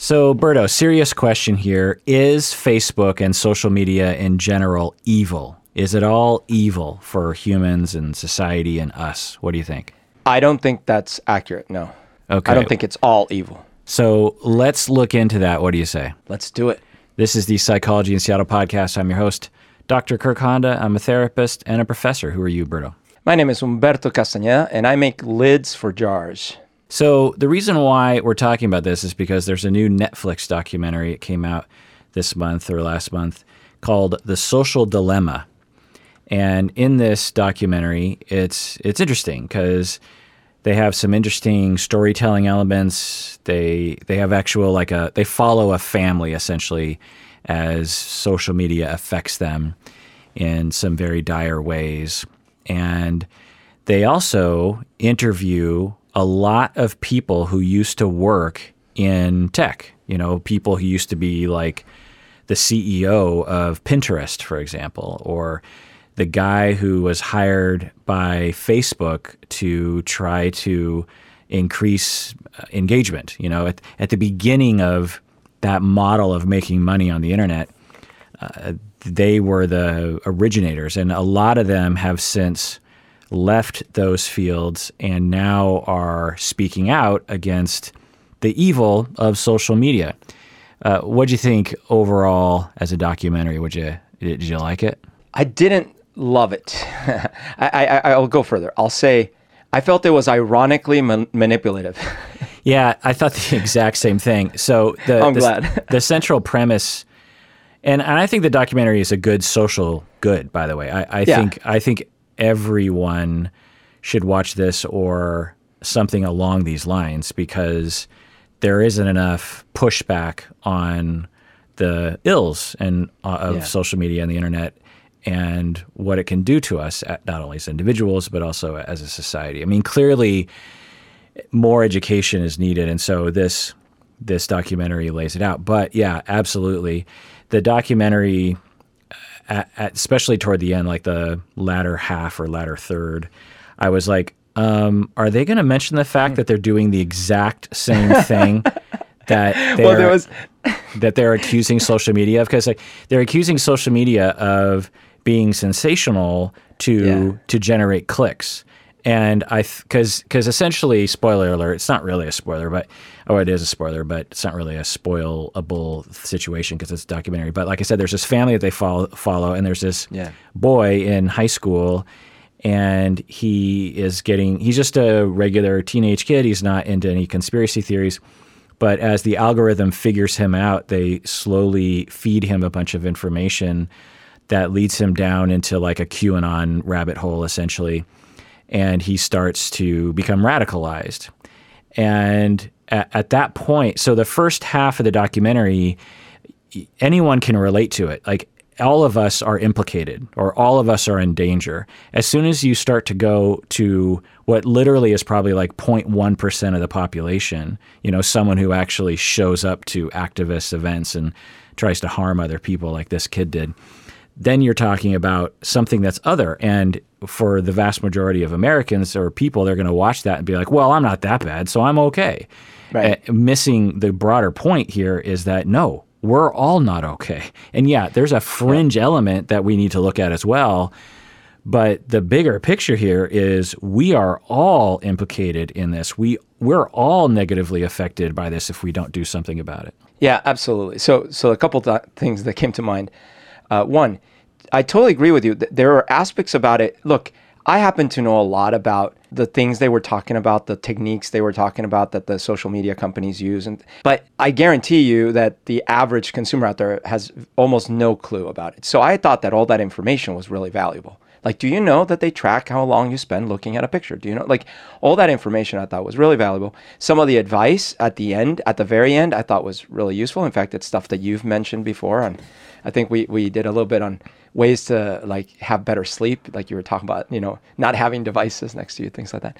So, Berto, serious question here. Is Facebook and social media in general evil? Is it all evil for humans and society and us? What do you think? I don't think that's accurate. No. Okay. I don't think it's all evil. So, let's look into that. What do you say? Let's do it. This is the Psychology in Seattle podcast. I'm your host, Dr. Kirk Honda. I'm a therapist and a professor. Who are you, Berto? My name is Humberto Castañeda, and I make lids for jars. So, the reason why we're talking about this is because there's a new Netflix documentary. It came out this month or last month called The Social Dilemma. And in this documentary, it's it's interesting because they have some interesting storytelling elements. They they have actual like a they follow a family essentially as social media affects them in some very dire ways. And they also interview a lot of people who used to work in tech, you know, people who used to be like the CEO of Pinterest, for example, or the guy who was hired by Facebook to try to increase uh, engagement. You know, at, at the beginning of that model of making money on the internet, uh, they were the originators, and a lot of them have since left those fields and now are speaking out against the evil of social media. Uh, what do you think overall as a documentary? Would you did you like it? I didn't love it. I, I, I'll go further. I'll say I felt it was ironically man- manipulative. yeah, I thought the exact same thing. So the I'm the, glad. the central premise, and, and I think the documentary is a good social good. By the way, I, I Yeah. think I think everyone should watch this or something along these lines because there isn't enough pushback on the ills and uh, of Yeah. social media and the internet and what it can do to us at, not only as individuals but also as a society. I mean, clearly more education is needed and so this this documentary lays it out. But yeah, absolutely. The documentary at, at, especially toward the end, like the latter half or latter third, I was like, um, are they going to mention the fact that they're doing the exact same thing that they're, well, there was that they're accusing social media of? Because like they're accusing social media of being sensational to Yeah. to generate clicks. And I, because because essentially, spoiler alert, it's not really a spoiler, but oh, it is a spoiler, but it's not really a spoilable situation because it's a documentary. But like I said, there's this family that they follow, follow and there's this Yeah. boy in high school, and he is getting he's just a regular teenage kid. He's not into any conspiracy theories. But as the algorithm figures him out, they slowly feed him a bunch of information that leads him down into like a QAnon rabbit hole, essentially. And he starts to become radicalized. And at, at that point, so the first half of the documentary, anyone can relate to it. Like all of us are implicated or all of us are in danger. As soon as you start to go to what literally is probably like 0.1% of the population, you know, someone who actually shows up to activist events and tries to harm other people like this kid did, then you're talking about something that's other. And for the vast majority of Americans or people, they're going to watch that and be like, well, I'm not that bad, so I'm okay. Right. Uh, missing the broader point here is that no, we're all not okay. And yeah, there's a fringe element that we need to look at as well. But the bigger picture here is we are all implicated in this. We we're all negatively affected by this if we don't do something about it. Yeah, absolutely. So, so a couple th- things that came to mind. Uh, one, I totally agree with you. Th- There are aspects about it. Look, I happen to know a lot about the things they were talking about, the techniques they were talking about that the social media companies use, and but I guarantee you that the average consumer out there has almost no clue about it. So I thought that all that information was really valuable. Like, do you know that they track how long you spend looking at a picture? Do you know, like, all that information I thought was really valuable. Some of the advice at the end, at the very end, I thought was really useful. In fact, it's stuff that you've mentioned before. And I think we, we did a little bit on ways to like have better sleep, like you were talking about, you know, not having devices next to you, things like that.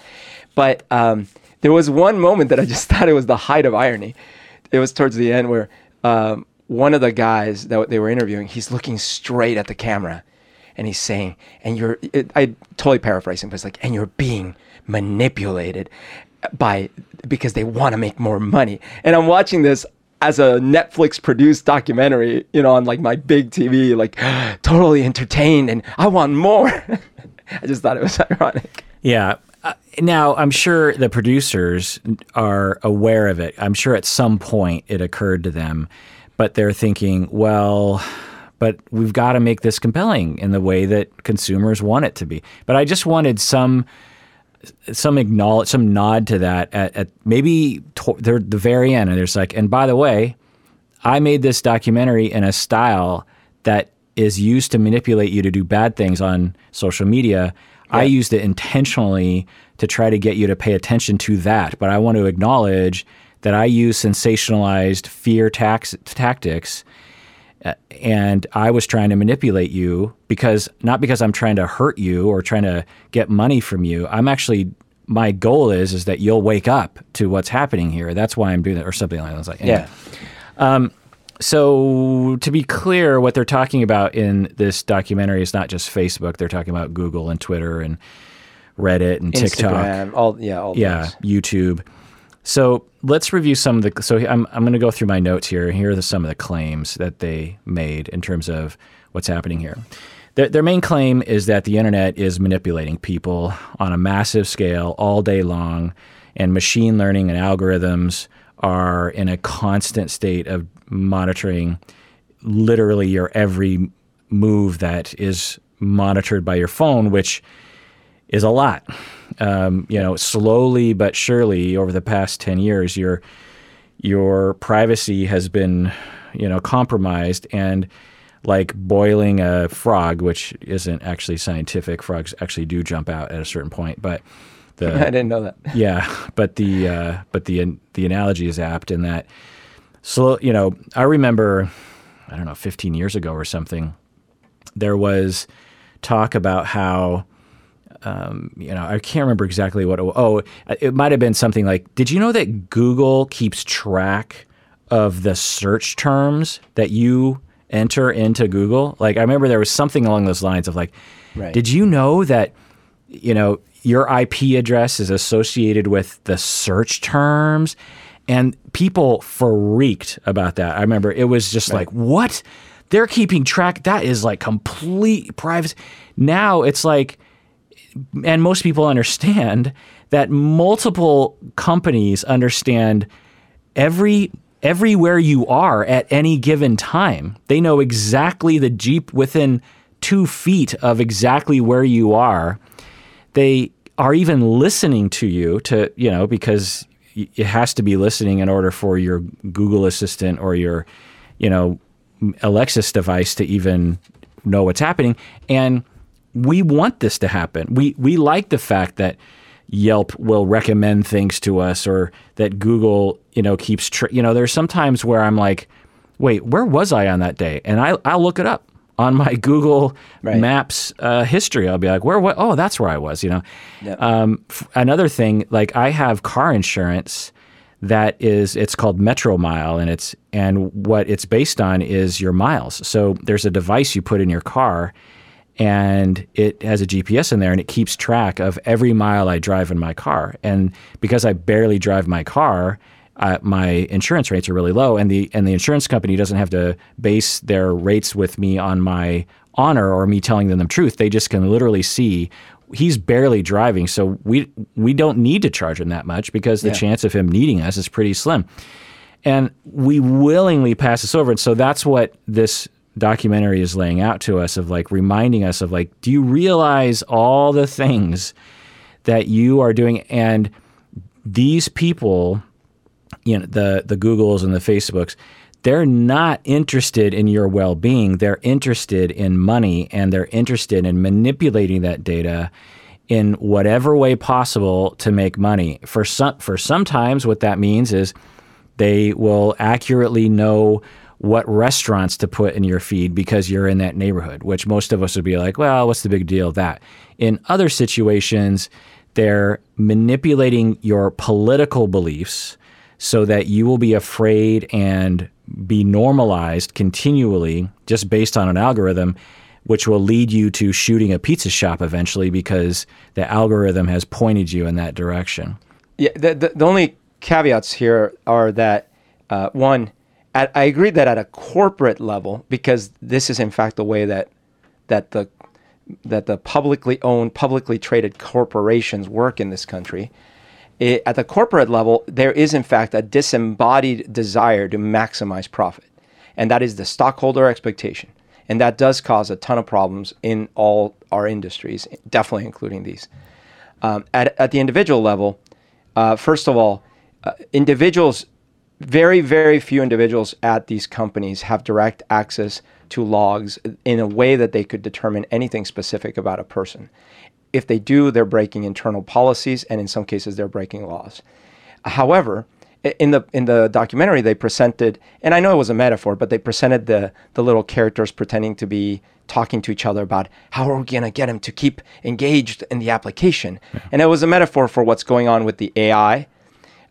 But um, there was one moment that I just thought it was the height of irony. It was towards the end where um, one of the guys that they were interviewing, he's looking straight at the camera and he's saying, and you're, it, I totally paraphrasing, but it's like, and you're being manipulated by, because they want to make more money. And I'm watching this as a Netflix produced documentary, you know, on like my big TV, like totally entertained and I want more. I just thought it was ironic. Yeah. Uh, now, I'm sure the producers are aware of it. I'm sure at some point it occurred to them, but they're thinking, well, but we've got to make this compelling in the way that consumers want it to be. But I just wanted some some acknowledge some nod to that at, at maybe to, the very end and there's like and by the way i made this documentary in a style that is used to manipulate you to do bad things on social media yeah. i used it intentionally to try to get you to pay attention to that but i want to acknowledge that i use sensationalized fear tax, tactics and I was trying to manipulate you because not because I'm trying to hurt you or trying to get money from you. I'm actually my goal is is that you'll wake up to what's happening here. That's why I'm doing that, or something like that. Like, anyway. yeah. Um, so to be clear, what they're talking about in this documentary is not just Facebook. They're talking about Google and Twitter and Reddit and Instagram, TikTok, all yeah, all yeah, those. YouTube. So let's review some of the. So I'm I'm going to go through my notes here. Here are the, some of the claims that they made in terms of what's happening here. Their, their main claim is that the internet is manipulating people on a massive scale all day long, and machine learning and algorithms are in a constant state of monitoring literally your every move that is monitored by your phone, which is a lot um, you know, slowly but surely over the past 10 years, your, your privacy has been, you know, compromised and like boiling a frog, which isn't actually scientific. Frogs actually do jump out at a certain point, but the, I didn't know that. Yeah, but the uh, but the the analogy is apt in that. So you know, I remember, I don't know, 15 years ago or something, there was talk about how um, you know, I can't remember exactly what. It, oh, it might have been something like, "Did you know that Google keeps track of the search terms that you enter into Google?" Like, I remember there was something along those lines of like, right. "Did you know that, you know, your IP address is associated with the search terms?" And people freaked about that. I remember it was just right. like, "What?" They're keeping track. That is like complete privacy. Now it's like and most people understand that multiple companies understand every everywhere you are at any given time. They know exactly the Jeep within two feet of exactly where you are. They are even listening to you to, you know, because it has to be listening in order for your Google Assistant or your, you know, Alexa's device to even know what's happening. And we want this to happen. We we like the fact that Yelp will recommend things to us or that Google, you know, keeps tr- you know, there's sometimes where I'm like, "Wait, where was I on that day?" And I I'll look it up on my Google right. Maps uh, history. I'll be like, "Where what? Oh, that's where I was," you know. Yep. Um, f- another thing, like I have car insurance that is it's called Metromile and it's and what it's based on is your miles. So there's a device you put in your car and it has a GPS in there and it keeps track of every mile I drive in my car. And because I barely drive my car, uh, my insurance rates are really low, and the and the insurance company doesn't have to base their rates with me on my honor or me telling them the truth. They just can literally see he's barely driving, so we we don't need to charge him that much because the yeah. chance of him needing us is pretty slim. And we willingly pass this over, and so that's what this documentary is laying out to us of like reminding us of like, do you realize all the things that you are doing? And these people, you know, the the Googles and the Facebooks, they're not interested in your well-being. They're interested in money and they're interested in manipulating that data in whatever way possible to make money. For some for sometimes what that means is they will accurately know what restaurants to put in your feed because you're in that neighborhood, which most of us would be like, well, what's the big deal that? In other situations, they're manipulating your political beliefs so that you will be afraid and be normalized continually just based on an algorithm which will lead you to shooting a pizza shop eventually because the algorithm has pointed you in that direction. Yeah, the, the, the only caveats here are that uh, one, at, I agree that at a corporate level, because this is in fact the way that that the that the publicly owned, publicly traded corporations work in this country. It, at the corporate level, there is in fact a disembodied desire to maximize profit, and that is the stockholder expectation, and that does cause a ton of problems in all our industries, definitely including these. Um, at at the individual level, uh, first of all, uh, individuals very, very few individuals at these companies have direct access to logs in a way that they could determine anything specific about a person. If they do, they're breaking internal policies, and in some cases, they're breaking laws. However, in the in the documentary, they presented, and I know it was a metaphor, but they presented the the little characters pretending to be talking to each other about how are we going to get them to keep engaged in the application, yeah. and it was a metaphor for what's going on with the AI.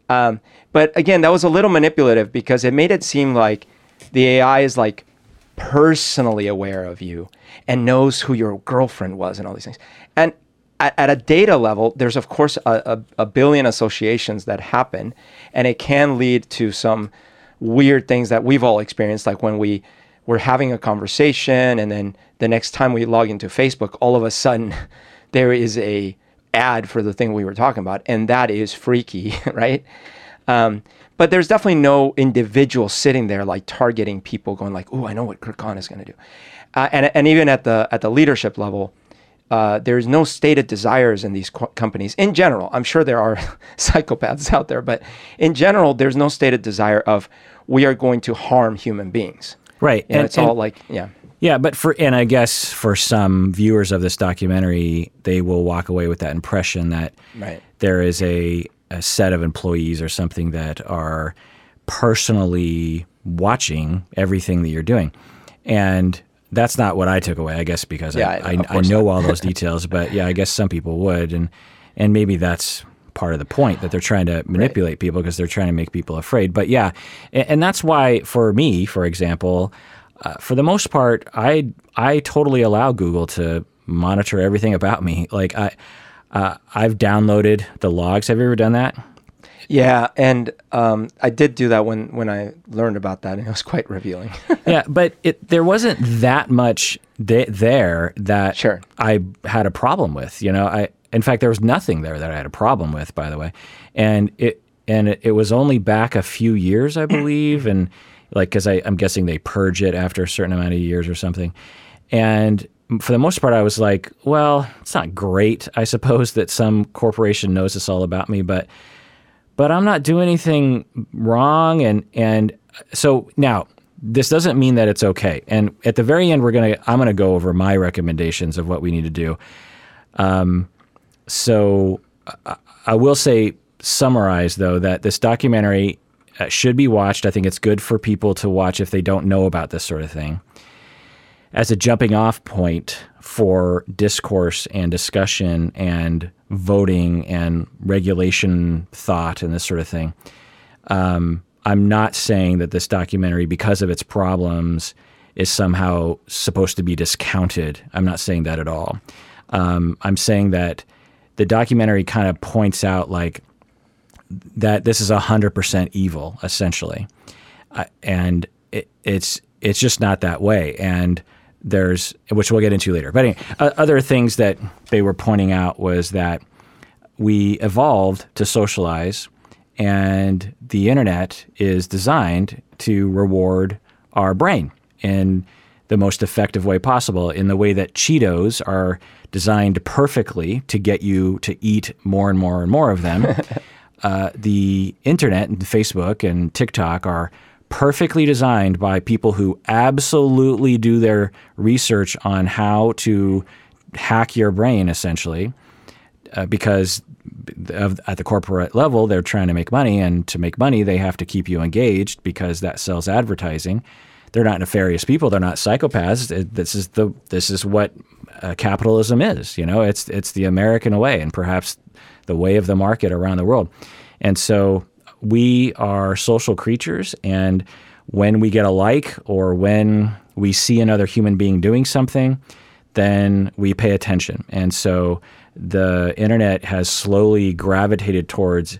Um, but again, that was a little manipulative because it made it seem like the AI is like personally aware of you and knows who your girlfriend was and all these things. And at, at a data level, there's of course a, a, a, billion associations that happen, and it can lead to some weird things that we've all experienced, like when we we're having a conversation, and then the next time we log into Facebook, all of a sudden there is a ad for the thing we were talking about, and that is freaky, right? Um, but there's definitely no individual sitting there like targeting people, going like, "Oh, I know what Kirk Kahn is going to do," uh, and and even at the at the leadership level, uh, there's no stated desires in these co- companies in general. I'm sure there are psychopaths out there, but in general, there's no stated desire of we are going to harm human beings. Right, you know, and it's and, all like yeah. Yeah, but for and I guess for some viewers of this documentary, they will walk away with that impression that right. there is a a set of employees or something that are personally watching everything that you're doing. And that's not what I took away, I guess, because yeah, I, I, I, know all those details. But yeah, I guess some people would, and and maybe that's part of the point that they're trying to manipulate right. people because they're trying to make people afraid. But yeah, and, and that's why for me, for example, uh, for the most part, I I totally allow Google to monitor everything about me. Like I uh, I've downloaded the logs. Have you ever done that? Yeah, and um, I did do that when when I learned about that, and it was quite revealing. yeah, but it, there wasn't that much th- there that sure. I had a problem with. You know, I in fact there was nothing there that I had a problem with, by the way, and it and it, it was only back a few years, I believe, and like because I'm guessing they purge it after a certain amount of years or something, and for the most part, I was like, well, it's not great, I suppose, that some corporation knows this all about me, but but I'm not doing anything wrong, and and so now this doesn't mean that it's okay. And at the very end, we're gonna I'm gonna go over my recommendations of what we need to do. Um, so I, I will say summarize though that this documentary uh, should be watched. I think it's good for people to watch if they don't know about this sort of thing as a jumping off point for discourse and discussion and voting and regulation thought and this sort of thing. Um, I'm not saying that this documentary, because of its problems, is somehow supposed to be discounted. I'm not saying that at all. Um, I'm saying that the documentary kind of points out like that this is hundred percent evil, essentially, uh, and it, it's it's just not that way. And there's which we'll get into later. But anyway, uh, other things that they were pointing out was that we evolved to socialize, and the internet is designed to reward our brain in the most effective way possible. In the way that Cheetos are designed perfectly to get you to eat more and more and more of them. uh, the internet and Facebook and TikTok are perfectly designed by people who absolutely do their research on how to hack your brain, essentially, uh, because of, at the corporate level, they're trying to make money, and to make money, they have to keep you engaged because that sells advertising. They're not nefarious people. They're not psychopaths. This is the this is what uh, capitalism is. You know, it's it's the American way, and perhaps the way of the market around the world. And so we are social creatures, and when we get a like or when we see another human being doing something, then we pay attention. And so the internet has slowly gravitated towards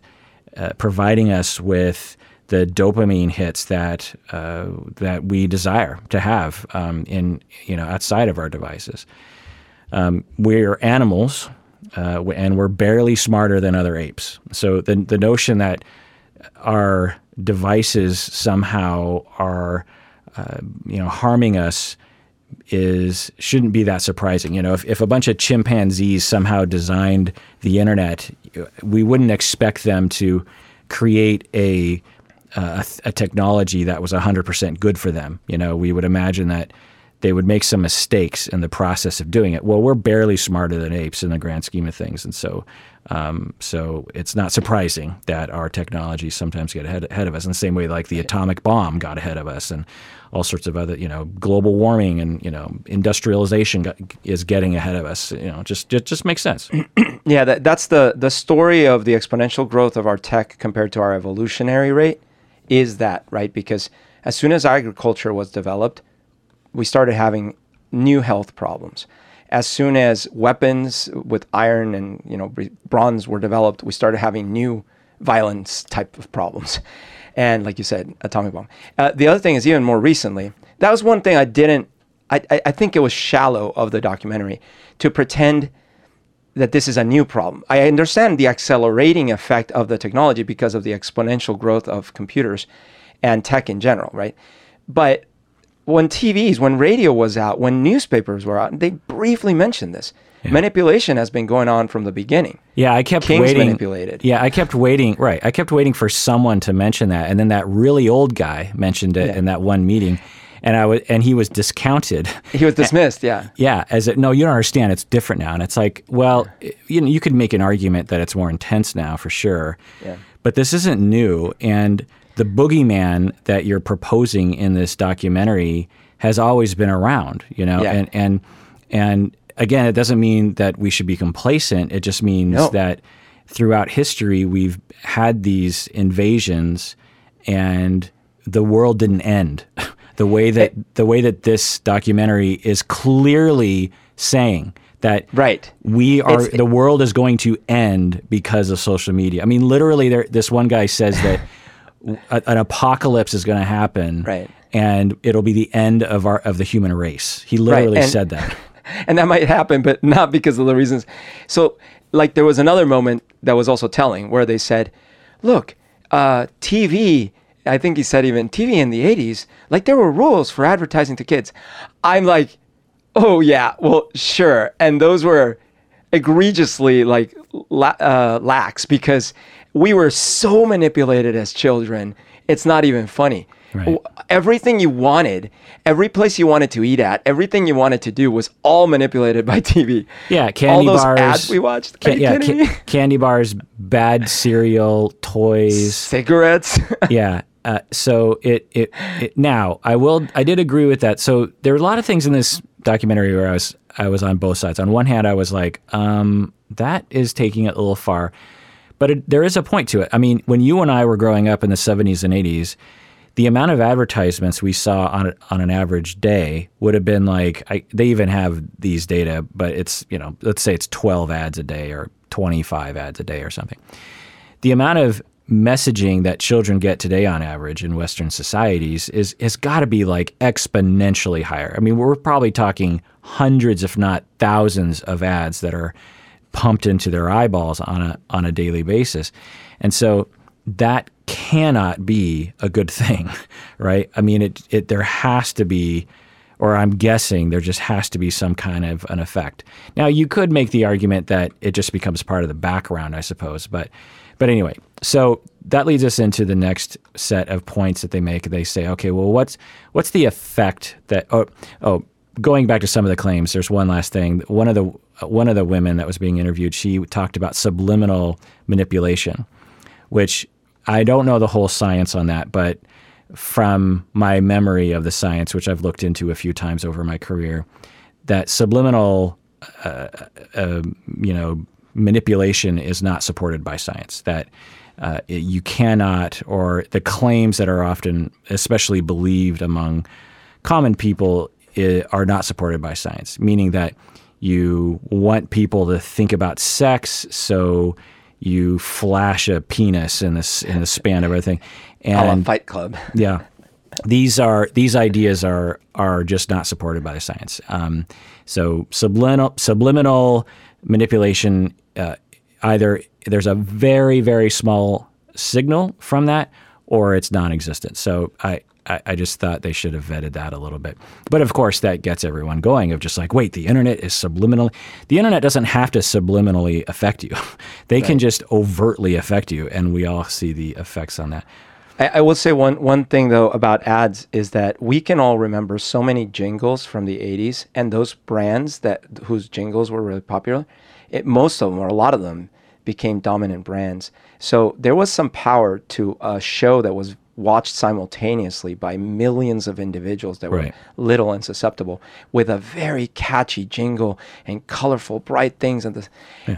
uh, providing us with the dopamine hits that uh, that we desire to have um, in you know outside of our devices. Um, we're animals, uh, and we're barely smarter than other apes. So the the notion that our devices somehow are uh, you know harming us is shouldn't be that surprising. You know, if, if a bunch of chimpanzees somehow designed the internet, we wouldn't expect them to create a a, a technology that was 100% good for them. You know, we would imagine that they would make some mistakes in the process of doing it. Well, we're barely smarter than apes in the grand scheme of things, and so um, so it's not surprising that our technologies sometimes get ahead, ahead of us in the same way like the atomic bomb got ahead of us and all sorts of other, you know, global warming and, you know, industrialization got, is getting ahead of us. You know, just, it just makes sense. yeah, that, that's the, the story of the exponential growth of our tech compared to our evolutionary rate is that, right? Because as soon as agriculture was developed, we started having new health problems as soon as weapons with iron and you know bronze were developed, we started having new violence type of problems, and like you said, atomic bomb. Uh, the other thing is even more recently. That was one thing I didn't. I, I think it was shallow of the documentary to pretend that this is a new problem. I understand the accelerating effect of the technology because of the exponential growth of computers and tech in general, right? But when TVs, when radio was out, when newspapers were out, they briefly mentioned this. Yeah. Manipulation has been going on from the beginning. Yeah, I kept Kings waiting. manipulated. Yeah, I kept waiting. Right, I kept waiting for someone to mention that, and then that really old guy mentioned it yeah. in that one meeting, and I was, and he was discounted. He was dismissed. yeah. Yeah, as it, no, you don't understand. It's different now, and it's like, well, you know, you could make an argument that it's more intense now for sure. Yeah. But this isn't new, and the boogeyman that you're proposing in this documentary has always been around, you know, yeah. and and and again, it doesn't mean that we should be complacent. It just means no. that throughout history we've had these invasions, and the world didn't end. the way that the way that this documentary is clearly saying that right we are it's, the world is going to end because of social media. I mean, literally, there, this one guy says that an apocalypse is going to happen, right. and it'll be the end of our of the human race. He literally right. said that, and that might happen, but not because of the reasons. So, like, there was another moment that was also telling where they said, "Look, uh, TV." I think he said even TV in the 80s, like there were rules for advertising to kids. I'm like, oh yeah, well sure, and those were egregiously like la- uh, lax because we were so manipulated as children. It's not even funny. Right. Everything you wanted, every place you wanted to eat at, everything you wanted to do was all manipulated by TV. Yeah, candy bars. all those bars. ads we watched. Can, yeah, ca- candy bars, bad cereal, toys, cigarettes. yeah. Uh, so it, it it now I will I did agree with that. So there are a lot of things in this documentary where I was I was on both sides. On one hand, I was like, um, that is taking it a little far. But it, there is a point to it. I mean, when you and I were growing up in the 70s and 80s, the amount of advertisements we saw on on an average day would have been like I, they even have these data, but it's you know let's say it's 12 ads a day or 25 ads a day or something. The amount of messaging that children get today on average in Western societies is has got to be like exponentially higher. I mean, we're probably talking hundreds, if not thousands, of ads that are pumped into their eyeballs on a on a daily basis. And so that cannot be a good thing, right? I mean, it, it there has to be, or I'm guessing there just has to be some kind of an effect. Now, you could make the argument that it just becomes part of the background, I suppose, but but anyway, so that leads us into the next set of points that they make. They say, okay, well, what's what's the effect that oh oh going back to some of the claims, there's one last thing. One of the one of the women that was being interviewed, she talked about subliminal manipulation, which I don't know the whole science on that, but from my memory of the science, which I've looked into a few times over my career, that subliminal, uh, uh, you know, manipulation is not supported by science. That uh, you cannot, or the claims that are often, especially believed among common people, are not supported by science, meaning that you want people to think about sex, so you flash a penis in this in the span of everything. And Fight Club. yeah, these are these ideas are are just not supported by the science. Um, so subliminal subliminal manipulation, uh, either there's a very very small signal from that, or it's non-existent. So I. I I just thought they should have vetted that a little bit. But of course, that gets everyone going of just like, wait, the internet is subliminal. The internet doesn't have to subliminally affect you. they can just overtly affect you. And we all see the effects on that. I, I will say one one thing though about ads is that we can all remember so many jingles from the '80s, and those brands that whose jingles were really popular. It, most of them, or a lot of them, became dominant brands. So there was some power to a show that was watched simultaneously by millions of individuals that were Right. little and susceptible with a very catchy jingle and colorful, bright things, and this,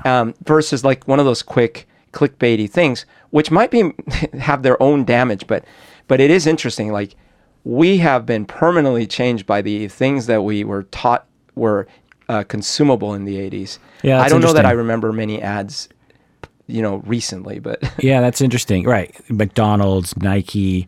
um, versus like one of those quick clickbaity things, which might be have their own damage, but but it is interesting. Like we have been permanently changed by the things that we were taught were uh, consumable in the 80s. Yeah, I don't know that I remember many ads, you know, recently, but Yeah, that's interesting. Right. McDonald's, Nike,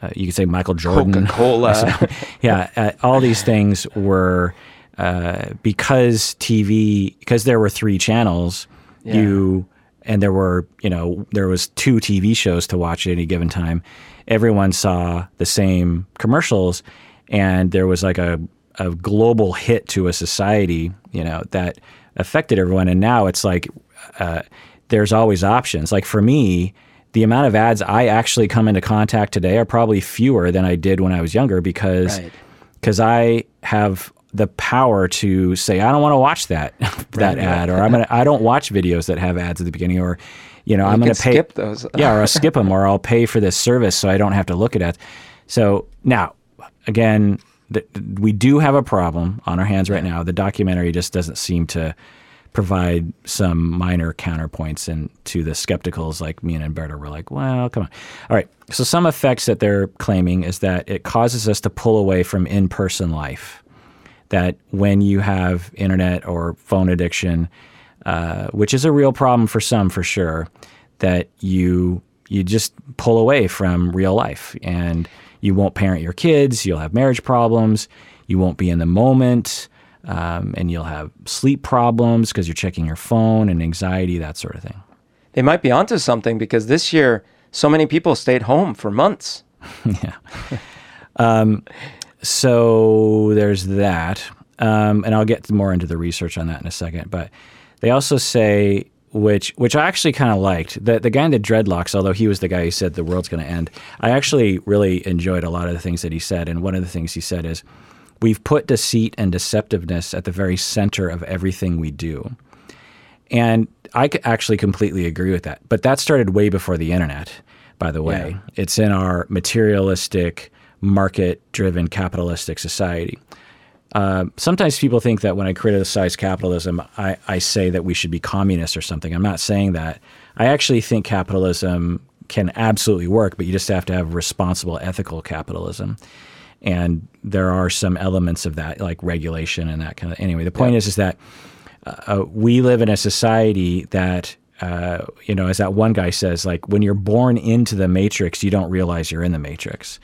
uh, you could say Michael Jordan. Coca-Cola. yeah, uh, all these things were uh, because TV, because there were three channels, you, and there were, you know, there was two TV shows to watch at any given time. Everyone saw the same commercials, and there was like a, a global hit to a society, you know, that affected everyone. And now it's like, uh, there's always options. Like for me, the amount of ads I actually come into contact today are probably fewer than I did when I was younger because Right. because I have the power to say I don't want to watch that that ad or I'm gonna I don't watch videos that have ads at the beginning or you know I'm gonna pay skip those. yeah or I'll skip them or I'll pay for this service so I don't have to look at ads. So now again th- we do have a problem on our hands right now. The documentary just doesn't seem to provide some minor counterpoints and to the skepticals like me and Humberto were like, well, come on. All right. So some effects that they're claiming is that it causes us to pull away from in-person life. That when you have internet or phone addiction, uh, which is a real problem for some for sure, that you you just pull away from real life and you won't parent your kids. You'll have marriage problems. You won't be in the moment. Um, and you'll have sleep problems because you're checking your phone and anxiety, that sort of thing. they might be onto something because this year so many people stayed home for months. yeah. Um, so there's that. Um, and I'll get more into the research on that in a second. But they also say, which which I actually kind of liked, that the guy in the dreadlocks, although he was the guy who said the world's going to end, I actually really enjoyed a lot of the things that he said. And one of the things he said is, we've put deceit and deceptiveness at the very center of everything we do. And I actually completely agree with that. But that started way before the internet, by the way. It's in our materialistic, market driven, capitalistic society. Uh, sometimes people think that when I criticize capitalism, I, I say that we should be communists or something. I'm not saying that. I actually think capitalism can absolutely work, but you just have to have responsible, ethical capitalism. And there are some elements of that, like regulation and that kind of. Anyway, the point is, is that uh, we live in a society that uh, you know, as that one guy says, like when you're born into the matrix, you don't realize you're in the matrix.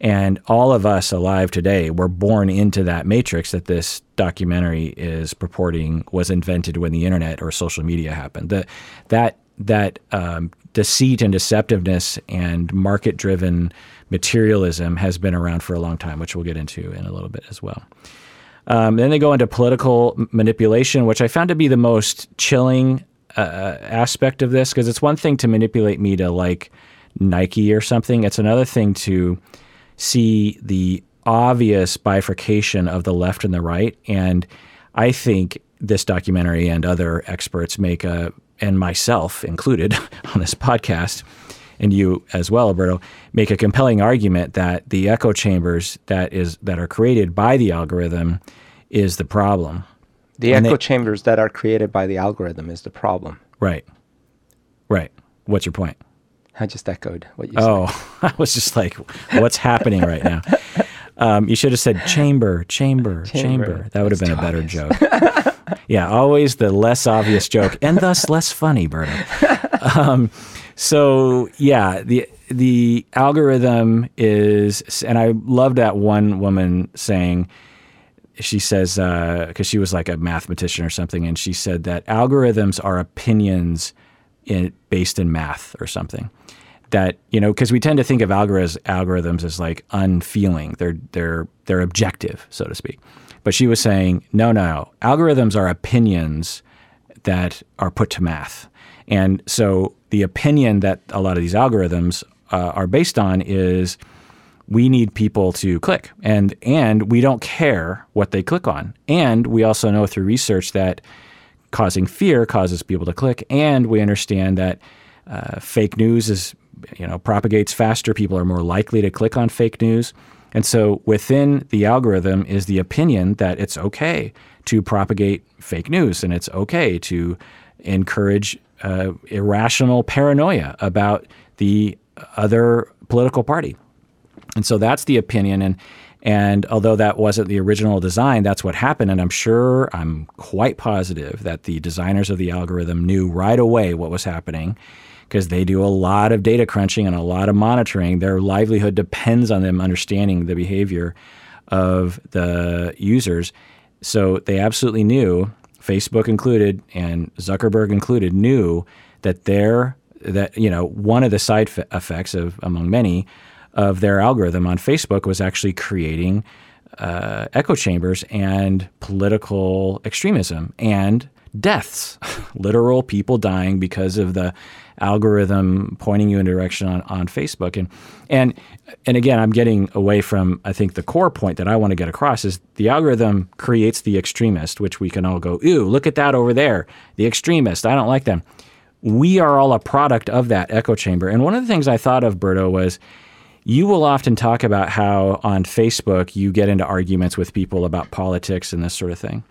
And all of us alive today were born into that matrix that this documentary is purporting was invented when the internet or social media happened. The, that that um, deceit and deceptiveness and market-driven materialism has been around for a long time, which we'll get into in a little bit as well. Um, then they go into political manipulation, which I found to be the most chilling uh, aspect of this because it's one thing to manipulate me to like Nike or something. It's another thing to see the obvious bifurcation of the left and the right. And I think this documentary and other experts make a, and myself included on this podcast, and you as well, Alberto, make a compelling argument that the echo chambers that is that are created by the algorithm is the problem. The And echo they- chambers that are created by the algorithm is the problem. Right. Right. What's your point? I just echoed what you said. Oh, I was just like, what's happening right now? Um, you should have said chamber, chamber, chamber. Chamber. That would have been a better joke. yeah, always the less obvious joke and thus less funny, Berto. Um, so yeah, the the algorithm is, and I love that one woman saying, she says because uh, she was like a mathematician or something, and she said that algorithms are opinions in, based in math or something. That you know, because we tend to think of algorithms algorithms as like unfeeling. They're they're they're objective, so to speak. But she was saying, no, no, algorithms are opinions that are put to math. And so the opinion that a lot of these algorithms uh, are based on is we need people to click. And and we don't care what they click on. And we also know through research that causing fear causes people to click. And we understand that uh, fake news is you know propagates faster. People are more likely to click on fake news. And so within the algorithm is the opinion that it's okay to propagate fake news. And it's okay to encourage uh, irrational paranoia about the other political party. And so that's the opinion. And and although that wasn't the original design, that's what happened. And I'm sure, I'm quite positive that the designers of the algorithm knew right away what was happening because they do a lot of data crunching and a lot of monitoring. Their livelihood depends on them understanding the behavior of the users. So they absolutely knew, Facebook included and Zuckerberg included, knew that their that you know one of the side effects of among many of their algorithm on Facebook was actually creating uh, echo chambers and political extremism and deaths, literal people dying because of the algorithm pointing you in a direction on, on Facebook. And and and again, I'm getting away from I think the core point that I want to get across is the algorithm creates the extremist, which we can all go, ooh, look at that over there, the extremist. I don't like them. We are all a product of that echo chamber. And one of the things I thought of, Berto, was you will often talk about how on Facebook you get into arguments with people about politics and this sort of thing.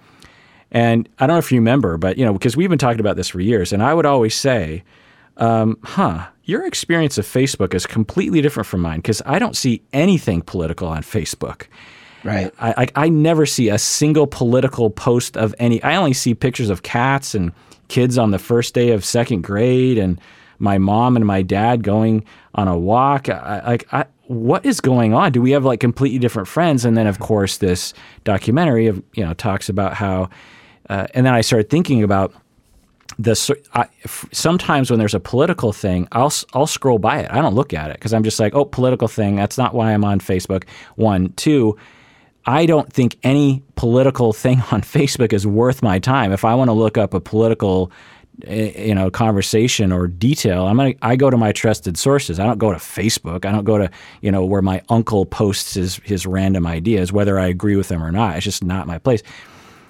And I don't know if you remember, but you know, because we've been talking about this for years, and I would always say, um, "Huh, your experience of Facebook is completely different from mine because I don't see anything political on Facebook." Right. I, I, I never see a single political post of any. I only see pictures of cats and kids on the first day of second grade and my mom and my dad going on a walk. Like, I, what is going on? Do we have like completely different friends? And then, of course, this documentary of you know talks about how. Uh, and then I started thinking about the. I, sometimes when there's a political thing, I'll I'll scroll by it. I don't look at it because I'm just like, oh, political thing. That's not why I'm on Facebook. One, two. I don't think any political thing on Facebook is worth my time. If I want to look up a political Eh, you know conversation or detail i'm gonna i go to my trusted sources i don't go to facebook i don't go to you know where my uncle posts his his random ideas whether i agree with them or not it's just not my place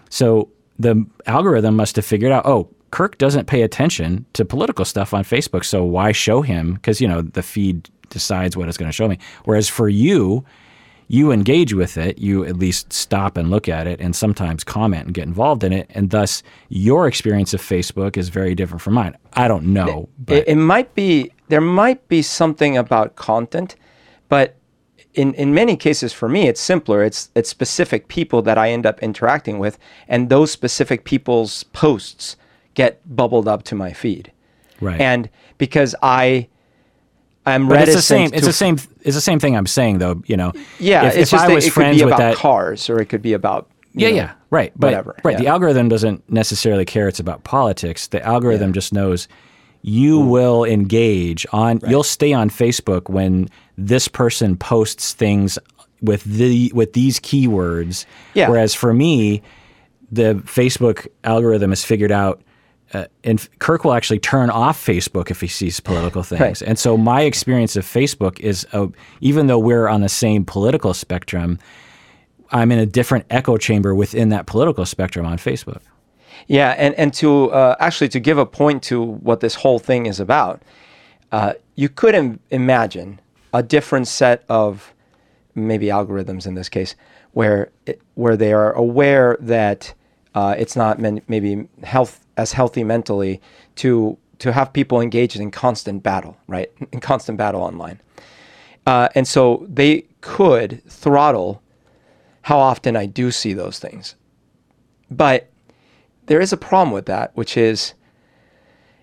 so the algorithm must have figured out oh kirk doesn't pay attention to political stuff on facebook so why show him because you know the feed decides what it's going to show me whereas for you you engage with it, you at least stop and look at it and sometimes comment and get involved in it. And thus, your experience of Facebook is very different from mine. I don't know. It, it, might be, there might be something about content, but in, in many cases for me, it's simpler. It's, it's specific people that I end up interacting with, and those specific people's posts get bubbled up to my feed. Right. And because I, I'm but reticent. It's the same. It's the same. It's the same thing I'm saying, though. You know. Yeah. If, it's if just I was it friends could be with about that, cars, or it could be about. Yeah, know, yeah, right. But, whatever. Right. Yeah. The algorithm doesn't necessarily care it's about politics. The algorithm yeah. just knows you Ooh. will engage on. Right. You'll stay on Facebook when this person posts things with the with these keywords. Yeah. Whereas for me, the Facebook algorithm has figured out uh, and Kirk will actually turn off Facebook if he sees political things. Right. And so my experience of Facebook is, uh, even though we're on the same political spectrum, I'm in a different echo chamber within that political spectrum on Facebook. Yeah, and and to uh, actually to give a point to what this whole thing is about, uh, you could Im- imagine a different set of maybe algorithms in this case, where it, where they are aware that uh, it's not maybe health as healthy mentally to to have people engaged in constant battle, right? In constant battle online. Uh, and so they could throttle how often I do see those things. But there is a problem with that, which is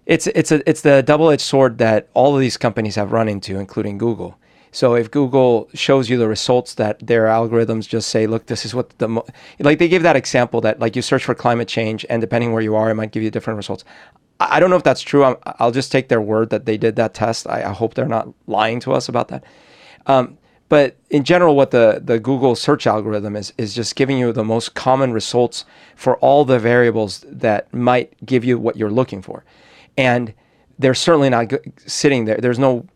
it's it's a it's the double-edged sword that all of these companies have run into, including Google. So if Google shows you the results that their algorithms just say, look, this is what the mo-, like they give that example that like you search for climate change and depending where you are, it might give you different results. I don't know if that's true. i will just take their word that they did that test. I, I hope they're not lying to us about that. Um, but in general, what the, the Google search algorithm is, is just giving you the most common results for all the variables that might give you what you're looking for. And they're certainly not sitting there. There's no,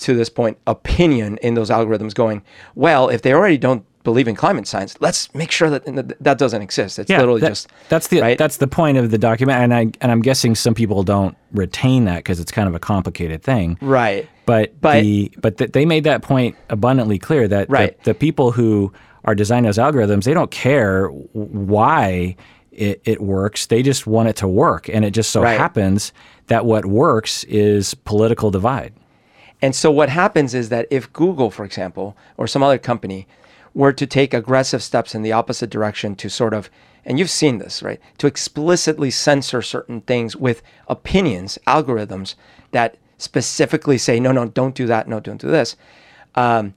to this point, opinion in those algorithms going, well, if they already don't believe in climate science, let's make sure that that doesn't exist. It's yeah, literally that, just that's the right? that's the point of the document, and I and I'm guessing some people don't retain that because it's kind of a complicated thing, right? But but the, but the, they made that point abundantly clear that right. the, the people who are designing those algorithms they don't care why it, it works. They just want it to work, and it just so right. happens that what works is political divide. And so what happens is that if Google, for example, or some other company were to take aggressive steps in the opposite direction to sort of, and you've seen this, right, to explicitly censor certain things with opinions, algorithms that specifically say, no, no, don't do that, no, don't do this, um,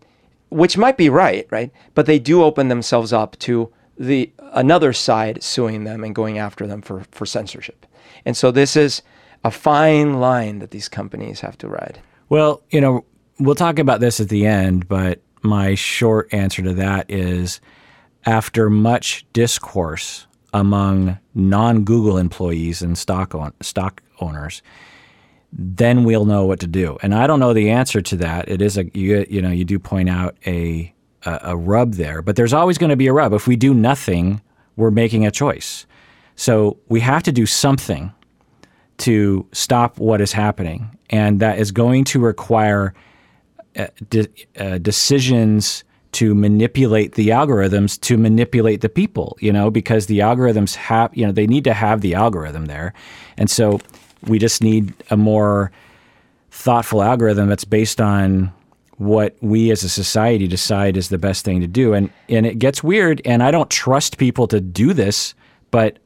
which might be right, right? But they do open themselves up to the another side suing them and going after them for, for censorship. And so this is a fine line that these companies have to ride. Well, you know, we'll talk about this at the end, but my short answer to that is after much discourse among non-Google employees and stock on, stock owners, then we'll know what to do. And I don't know the answer to that. It is a you, you know you do point out a, a a rub there, but there's always going to be a rub. If we do nothing, we're making a choice. So we have to do something to stop what is happening, and that is going to require uh, de- uh, decisions to manipulate the algorithms to manipulate the people, you know, because the algorithms have, you know, they need to have the algorithm there. And so we just need a more thoughtful algorithm that's based on what we as a society decide is the best thing to do. And and it gets weird and I don't trust people to do this, but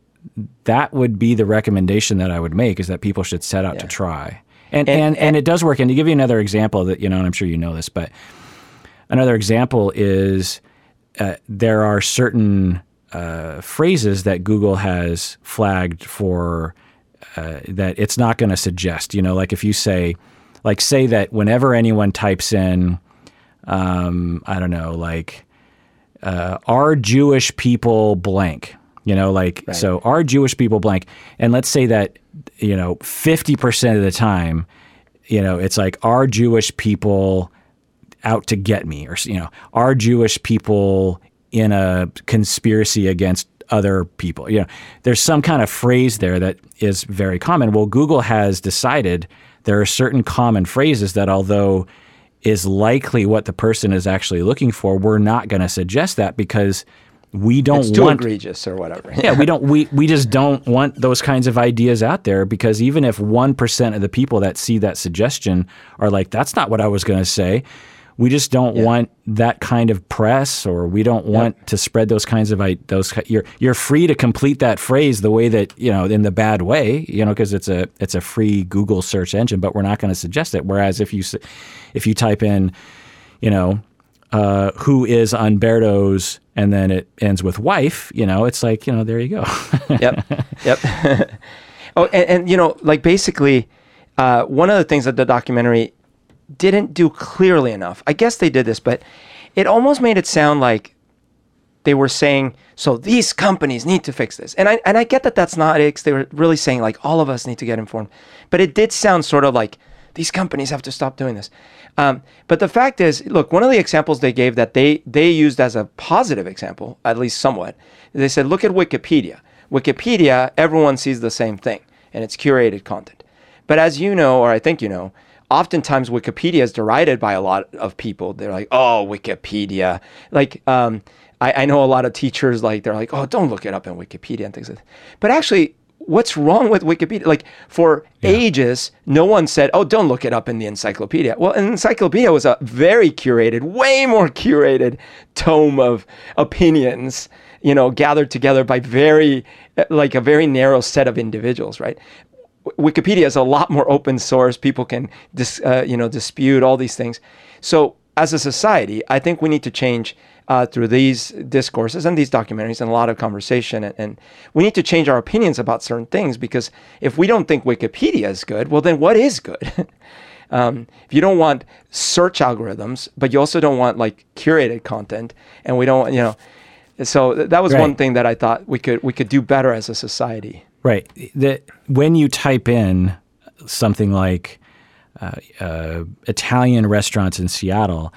that would be the recommendation that I would make is that people should set out yeah. to try. And, and, and, and it does work. And to give you another example that, you know, and I'm sure you know this, but another example is uh, there are certain uh, phrases that Google has flagged for uh, that it's not going to suggest. You know, like if you say, like say that whenever anyone types in, um, I don't know, like uh, are Jewish people blank? You know, like right. so are Jewish people blank? And let's say that you know, 50% of the time, you know, it's like, are Jewish people out to get me? Or, you know, are Jewish people in a conspiracy against other people? You know, there's some kind of phrase there that is very common. Well, Google has decided there are certain common phrases that, although is likely what the person is actually looking for, we're not going to suggest that because – we don't it's too want egregious or whatever. yeah, we don't we we just don't want those kinds of ideas out there because even if 1% of the people that see that suggestion are like that's not what I was going to say, we just don't yeah. want that kind of press or we don't want yep. to spread those kinds of i those you're you're free to complete that phrase the way that, you know, in the bad way, you know, because it's a it's a free Google search engine, but we're not going to suggest it whereas if you if you type in, you know, uh, who is Humberto's, and then it ends with wife, you know, it's like, you know, there you go. yep. Yep. oh, and, and, you know, like basically, uh, one of the things that the documentary didn't do clearly enough, I guess they did this, but it almost made it sound like they were saying, so these companies need to fix this. And I, and I get that that's not it. They were really saying, like, all of us need to get informed. But it did sound sort of like, these companies have to stop doing this. Um, but the fact is, look, one of the examples they gave that they they used as a positive example, at least somewhat, they said, look at Wikipedia. Wikipedia, everyone sees the same thing, and it's curated content. But as you know, or I think you know, oftentimes Wikipedia is derided by a lot of people. They're like, oh, Wikipedia. Like, um, I, know a lot of teachers, like, they're like, oh, don't look it up in Wikipedia and things like that. But actually, what's wrong with Wikipedia? Like for yeah. ages, no one said, "Oh, don't look it up in the encyclopedia." Well, an encyclopedia was a very curated, way more curated tome of opinions, you know, gathered together by very like a very narrow set of individuals, right? Wikipedia is a lot more open source. People can dis, uh, you know dispute all these things. So as a society, I think we need to change uh, through these discourses and these documentaries and a lot of conversation. And, and, we need to change our opinions about certain things because if we don't think Wikipedia is good, well, then what is good? um, if you don't want search algorithms, but you also don't want like curated content, and we don't, you know, so that was right. one thing that I thought we could we could do better as a society. Right. That when you type in something like uh, uh, Italian restaurants in Seattle,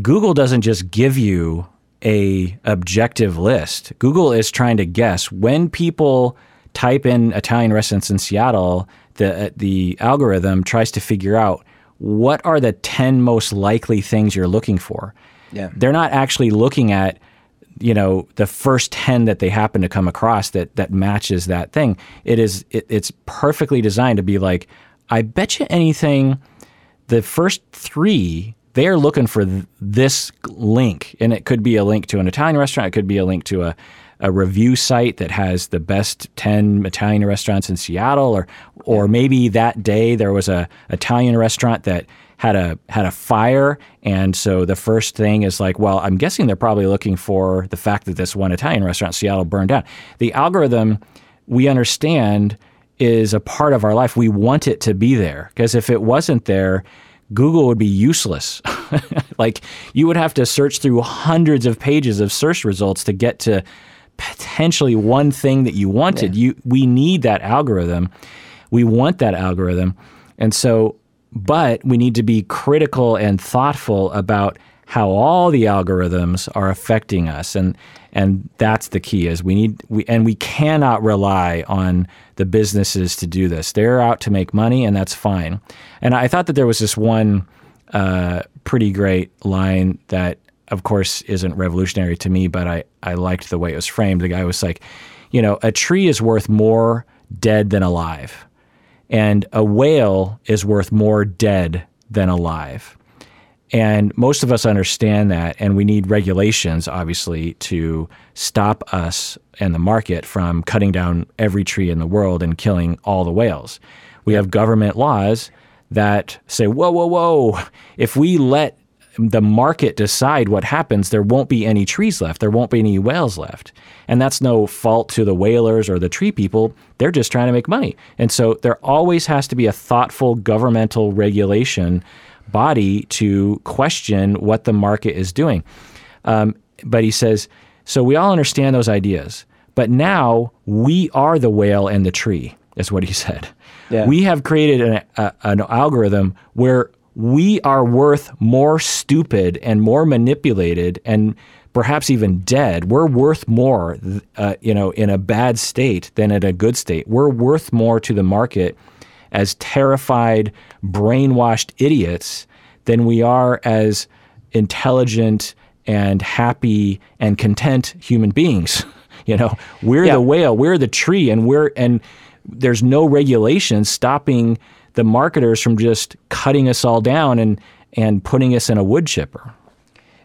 Google doesn't just give you a objective list. Google is trying to guess when people type in Italian restaurants in Seattle, the uh, the algorithm tries to figure out what are the 10 most likely things you're looking for. Yeah. They're not actually looking at you know the first 10 that they happen to come across that that matches that thing. It is it, it's perfectly designed to be like I bet you anything the first 3 they're looking for th- this link, and it could be a link to an Italian restaurant. It could be a link to a, a review site that has the best ten Italian restaurants in Seattle, or or maybe that day there was a Italian restaurant that had a had a fire, and so the first thing is like, well, I'm guessing they're probably looking for the fact that this one Italian restaurant in Seattle burned down. The algorithm we understand is a part of our life. We want it to be there because if it wasn't there, Google would be useless. like you would have to search through hundreds of pages of search results to get to potentially one thing that you wanted. Yeah. You we need that algorithm. We want that algorithm. And so but we need to be critical and thoughtful about how all the algorithms are affecting us. And and that's the key is we need we and we cannot rely on the businesses to do this. They're out to make money and that's fine. And i thought that there was this one uh, pretty great line that of course isn't revolutionary to me but i i liked the way it was framed. The guy was like you know a tree is worth more dead than alive and a whale is worth more dead than alive and most of us understand that, and we need regulations, obviously, to stop us and the market from cutting down every tree in the world and killing all the whales. We have government laws that say, whoa, whoa, whoa, if we let the market decide what happens, there won't be any trees left. There won't be any whales left. And that's no fault to the whalers or the tree people. They're just trying to make money. And so there always has to be a thoughtful governmental regulation body to question what the market is doing. Um, but he says, so we all understand those ideas, but now we are the whale and the tree, is what he said. Yeah. We have created an, a, an algorithm where we are worth more stupid and more manipulated and perhaps even dead. We're worth more, uh, you know, in a bad state than in a good state. We're worth more to the market as terrified, brainwashed idiots than we are as intelligent and happy and content human beings. you know, we're yeah. the whale, we're the tree, and we're and there's no regulation stopping the marketers from just cutting us all down and and putting us in a wood chipper.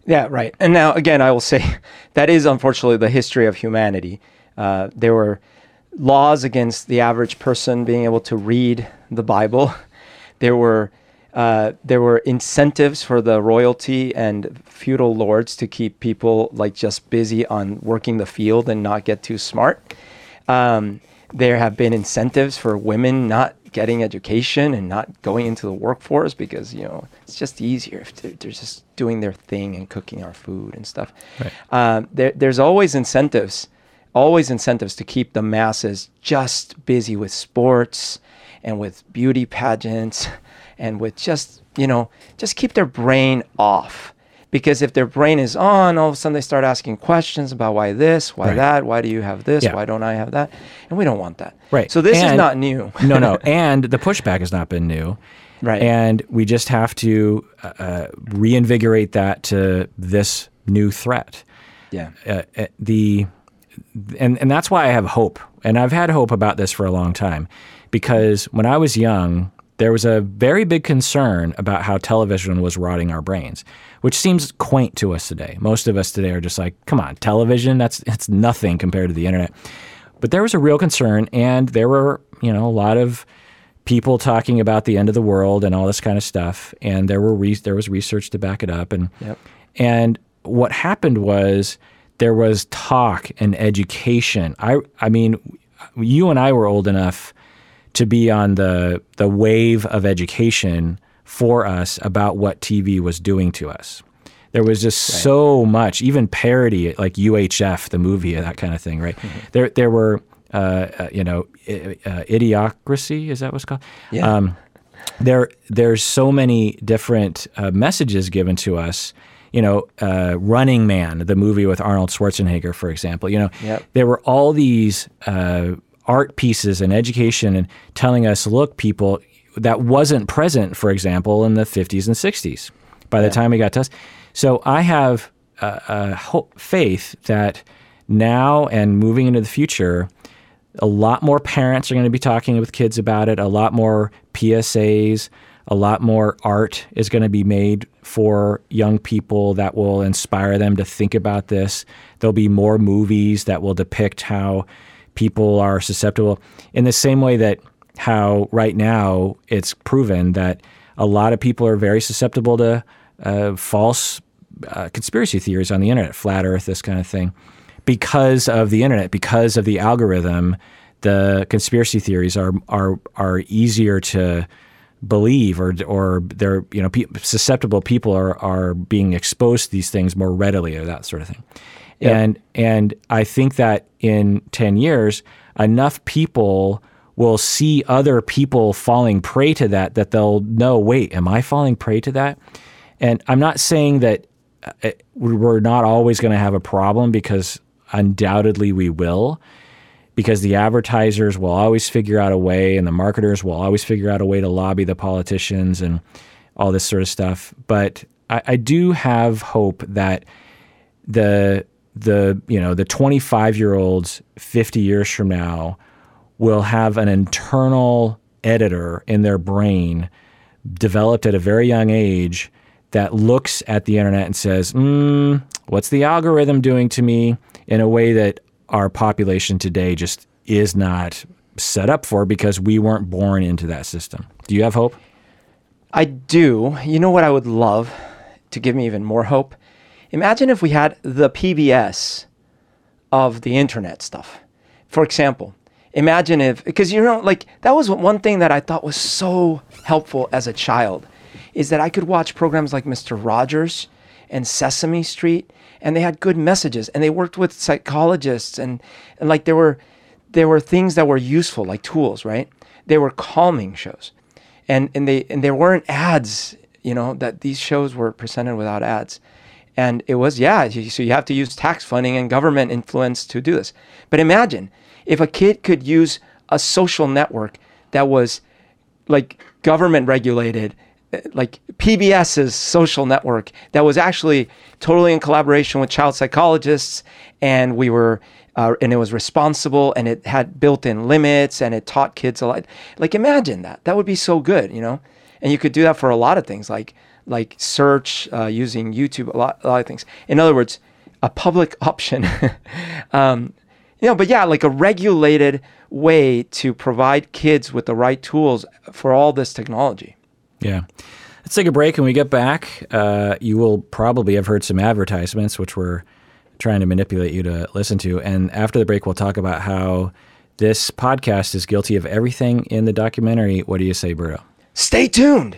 Yeah, right. And now again, I will say that is unfortunately the history of humanity. Uh, there were laws against the average person being able to read the Bible. There were uh, there were incentives for the royalty and feudal lords to keep people like just busy on working the field and not get too smart. Um, there have been incentives for women not getting education and not going into the workforce because you know it's just easier if they're, they're just doing their thing and cooking our food and stuff. Right. Um, there, there's always incentives, always incentives to keep the masses just busy with sports and with beauty pageants and with just, you know, just keep their brain off. Because if their brain is on, all of a sudden they start asking questions about why this, why right. that, why do you have this, yeah. why don't I have that? And we don't want that. Right. So this and, is not new. no, no. And the pushback has not been new. Right. And we just have to uh, uh reinvigorate that to this new threat. Yeah. Uh, uh, the and and that's why I have hope. And I've had hope about this for a long time because when I was young, there was a very big concern about how television was rotting our brains, which seems quaint to us today. Most of us today are just like, come on, television, that's it's nothing compared to the internet. But there was a real concern and there were, you know, a lot of people talking about the end of the world and all this kind of stuff, and there were re- there was research to back it up, and Yep. and what happened was there was talk and education. I I mean, you and I were old enough to be on the the wave of education for us about what TV was doing to us. There was just so much, even parody, like UHF, the movie, that kind of thing, right? There, there were, uh, uh, you know, i- uh, idiocracy. Is that what's called? Yeah. Um, there, there's so many different uh, messages given to us. You know, uh, Running Man, the movie with Arnold Schwarzenegger, for example. You know, Yep. there were all these uh, art pieces and education and telling us, look, people, that wasn't present, for example, in the 50s and 60s. By the time we got to us, so I have a, uh, hope, faith that now and moving into the future, a lot more parents are going to be talking with kids about it. A lot more PSAs, a lot more art is going to be made for young people that will inspire them to think about this. There'll be more movies that will depict how people are susceptible in the same way that how right now it's proven that a lot of people are very susceptible to uh, false uh, conspiracy theories on the internet, flat Earth, this kind of thing, because of the internet, because of the algorithm. The conspiracy theories are are are easier to believe, or or they're you know pe- susceptible people are are being exposed to these things more readily, or that sort of thing. And and I think that in ten years, enough people will see other people falling prey to that that they'll know. Wait, am I falling prey to that? And I'm not saying that uh, we're not always going to have a problem because undoubtedly we will, because the advertisers will always figure out a way and the marketers will always figure out a way to lobby the politicians and all this sort of stuff. But I, I do have hope that the the you know the 25 year olds 50 years from now will have an internal editor in their brain developed at a very young age that looks at the internet and says, mm, "What's the algorithm doing to me?" in a way that our population today just is not set up for because we weren't born into that system. Do you have hope? I do. You know what I would love to give me even more hope? Imagine if we had the PBS of the internet stuff. For example, imagine if, because you know, like that was one thing that I thought was so helpful as a child, is that I could watch programs like Mr. Rogers and Sesame Street, and they had good messages, and they worked with psychologists, and, and like there were, there were things that were useful, like tools, right? They were calming shows and and they and there weren't ads you know that these shows were presented without ads and it was yeah so you have to use tax funding and government influence to do this. But imagine if a kid could use a social network that was like government regulated eh, like PBS's social network that was actually totally in collaboration with child psychologists and we were uh, and it was responsible and it had built-in limits and it taught kids a lot. Like imagine that. That would be so good you know? And you could do that for a lot of things like like search uh, using youtube a lot, a lot of things in other words a public option um, you know but yeah like a regulated way to provide kids with the right tools for all this technology Yeah. Let's take a break. When we get back, uh, you will probably have heard some advertisements, which we're trying to manipulate you to listen to. And after the break, we'll talk about how this podcast is guilty of everything in the documentary. What do you say, Berto? stay tuned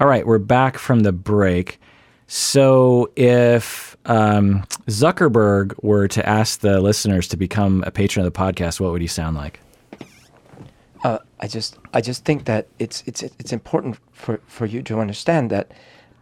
All right, we're back from the break. So, if um, Zuckerberg were to ask the listeners to become a patron of the podcast, what would he sound like? uh, I just I just think that it's it's it's important for for you to understand that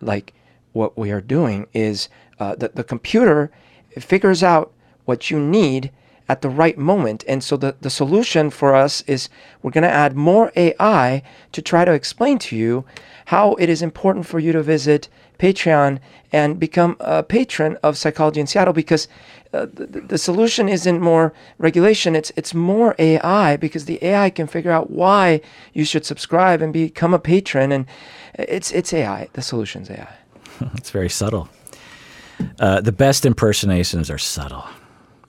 like what we are doing is uh, the the computer figures out what you need at the right moment. And so the, the solution for us is we're going to add more AI to try to explain to you how it is important for you to visit Patreon and become a patron of Psychology in Seattle because uh, the, the solution isn't more regulation, it's, it's more AI because the AI can figure out why you should subscribe and become a patron. And it's, it's AI. The solution's AI. it's very subtle. Uh, the best impersonations are subtle.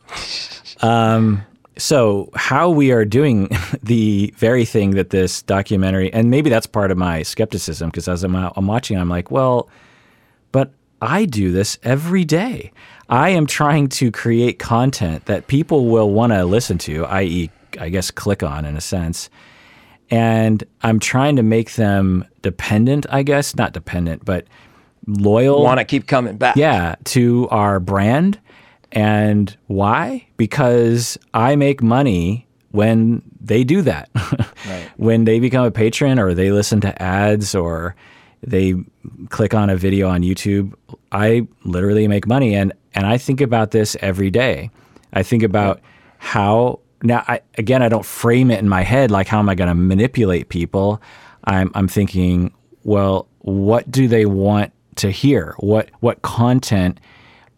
Um, so how we are doing the very thing that this documentary, and maybe that's part of my skepticism, because as I'm, I'm watching, I'm like, well, but I do this every day. I am trying to create content that people will want to listen to, i.e., I guess click on in a sense. And I'm trying to make them dependent, I guess, not dependent, but loyal. Want to keep coming back. Yeah, to our brand. And why? Because I make money when they do that. right. When they become a patron or they listen to ads or they click on a video on YouTube, I literally make money and and I think about this every day. I think about how now I again I don't frame it in my head like how am I going to manipulate people? I'm I'm thinking, well, what do they want to hear? What what content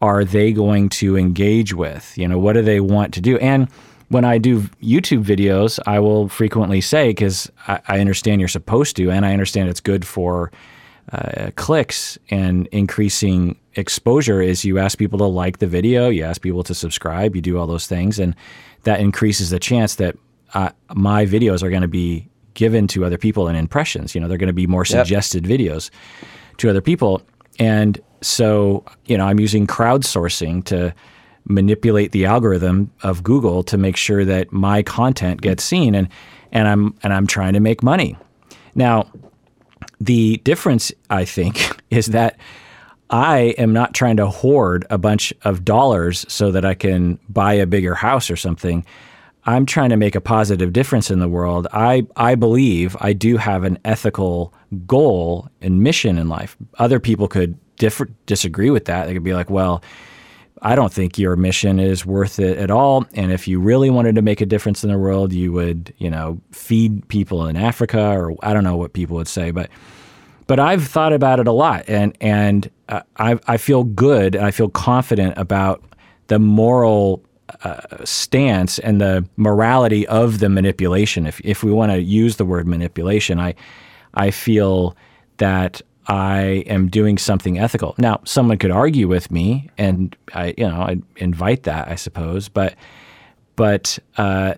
are they going to engage with? You know, what do they want to do? And when I do YouTube videos, I will frequently say, because I, I, understand you're supposed to, and I understand it's good for uh, clicks and increasing exposure, is you ask people to like the video, you ask people to subscribe, you do all those things, and that increases the chance that uh, my videos are going to be given to other people in impressions. You know, they're going to be more suggested yep. videos to other people. And so, you know, I'm using crowdsourcing to manipulate the algorithm of Google to make sure that my content gets seen and and I'm and I'm trying to make money. Now, the difference I think is that I am not trying to hoard a bunch of dollars so that I can buy a bigger house or something. I'm trying to make a positive difference in the world. I, I believe I do have an ethical goal and mission in life. Other people could differ, disagree with that. They could be like, well, I don't think your mission is worth it at all. And if you really wanted to make a difference in the world, you would, you know, feed people in Africa, or I don't know what people would say, but but I've thought about it a lot, and and uh, I I feel good, and I feel confident about the moral uh, stance and the morality of the manipulation. If if we want to use the word manipulation, I I feel that I am doing something ethical. Now, someone could argue with me, and I you know I invite that I suppose, but but uh,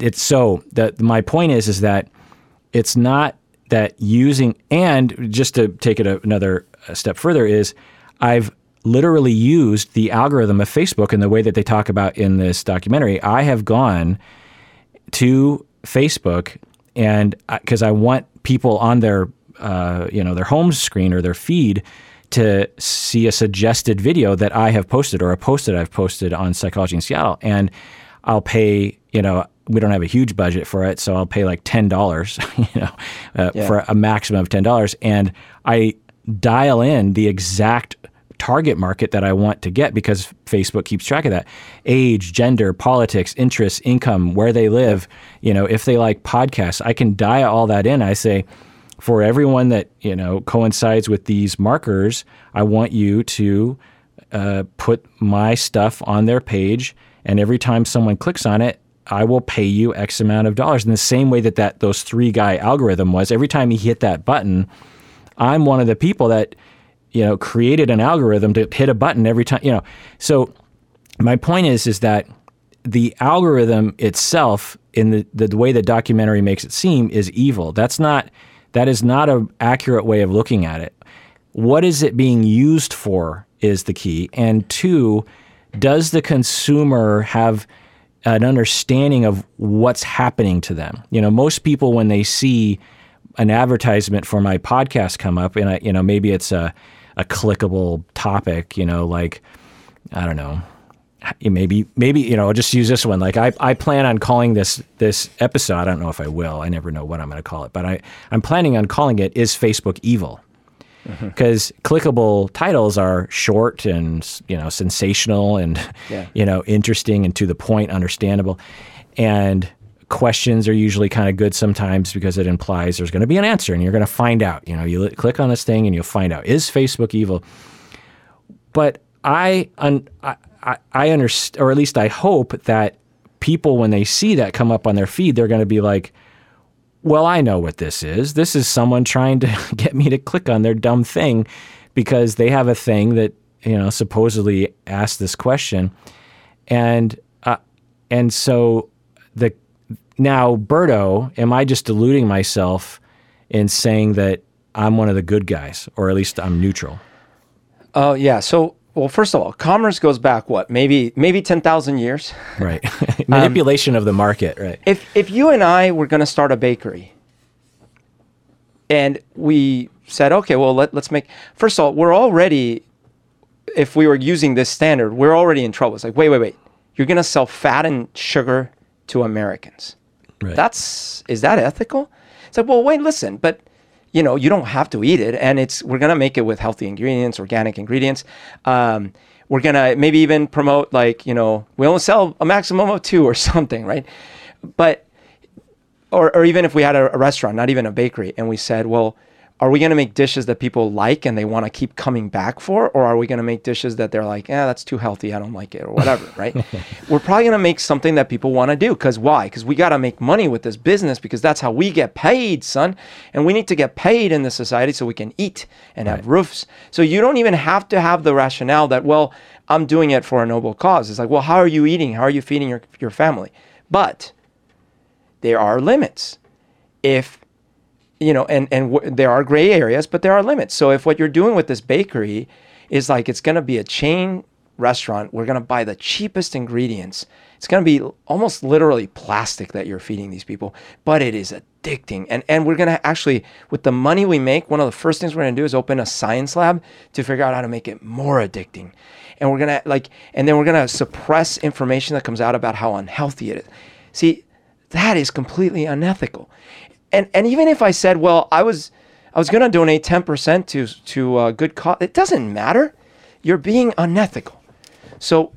it's so that my point is is that it's not that using and just to take it another step further is I've literally used the algorithm of Facebook in the way that they talk about in this documentary. I have gone to Facebook and because I want people on their uh, you know their home screen or their feed to see a suggested video that I have posted or a post that I've posted on Psychology in Seattle, and I'll pay you know we don't have a huge budget for it, so I'll pay like ten dollars, you know, uh, yeah. for a maximum of ten dollars, and I dial in the exact target market that I want to get because Facebook keeps track of that. Age, gender, politics, interests, income, where they live, you know, if they like podcasts, I can dial all that in. I say, for everyone that, you know, coincides with these markers, I want you to uh, put my stuff on their page. And every time someone clicks on it, I will pay you X amount of dollars. In the same way that, that those three guy algorithm was, every time he hit that button, I'm one of the people that you know, created an algorithm to hit a button every time, you know. So my point is, is that the algorithm itself, in the, the, the way the documentary makes it seem, is evil. That's not that is not an accurate way of looking at it. What is it being used for is the key. And two, does the consumer have an understanding of what's happening to them? You know, most people when they see an advertisement for my podcast come up, and I, you know, maybe it's a a clickable topic, you know, like I don't know, maybe maybe you know, I'll just use this one. Like I, I plan on calling this this episode. I don't know if I will. I never know what I'm going to call it, but I I'm planning on calling it "Is Facebook Evil?" Mm-hmm. because clickable titles are short and you know sensational and Yeah. you know interesting and to the point, understandable, and questions are usually kind of good sometimes because it implies there's going to be an answer and you're going to find out. You know, you click on this thing and you'll find out is Facebook evil. But I un, I I, I understand, or at least I hope that people when they see that come up on their feed, they're going to be like well, I know what this is. This is someone trying to get me to click on their dumb thing because they have a thing that you know supposedly asked this question, and uh, and so the now Berto, am I just deluding myself in saying that I'm one of the good guys, or at least I'm neutral? Oh yeah. So well, first of all, commerce goes back what maybe maybe ten thousand years. Right, manipulation of the market. Right. If if you and I were going to start a bakery, and we said, okay, well let let's make. First of all, we're already, if we were using this standard, we're already in trouble. It's like, wait, wait, wait. You're going to sell fat and sugar to Americans. Right. That's is that ethical? It's like, well, wait, listen, but you know, you don't have to eat it, and it's we're gonna make it with healthy ingredients, organic ingredients. Um, we're gonna maybe even promote like you know we only sell a maximum of two or something, right? But or, or even if we had a, a restaurant, not even a bakery, and we said, well, are we going to make dishes that people like and they want to keep coming back for, or are we going to make dishes that they're like, yeah, that's too healthy, I don't like it, or whatever, right? We're probably going to make something that people want to do. Because why? Because we got to make money with this business because that's how we get paid, son. And we need to get paid in this society so we can eat and have roofs. So you don't even have to have the rationale that, well, I'm doing it for a noble cause. It's like, well, how are you eating? How are you feeding your, your family? But there are limits. If you know, and and w- there are gray areas, but there are limits. So if what you're doing with this bakery is like it's going to be a chain restaurant, we're going to buy the cheapest ingredients. It's going to be almost literally plastic that you're feeding these people, but it is addicting. And and we're going to actually with the money we make, one of the first things we're going to do is open a science lab to figure out how to make it more addicting. And we're going to like and then we're going to suppress information that comes out about how unhealthy it is. See, that is completely unethical. And and even if I said, well, I was I was going to donate 10% to to uh, good cause, it doesn't matter. You're being unethical. So,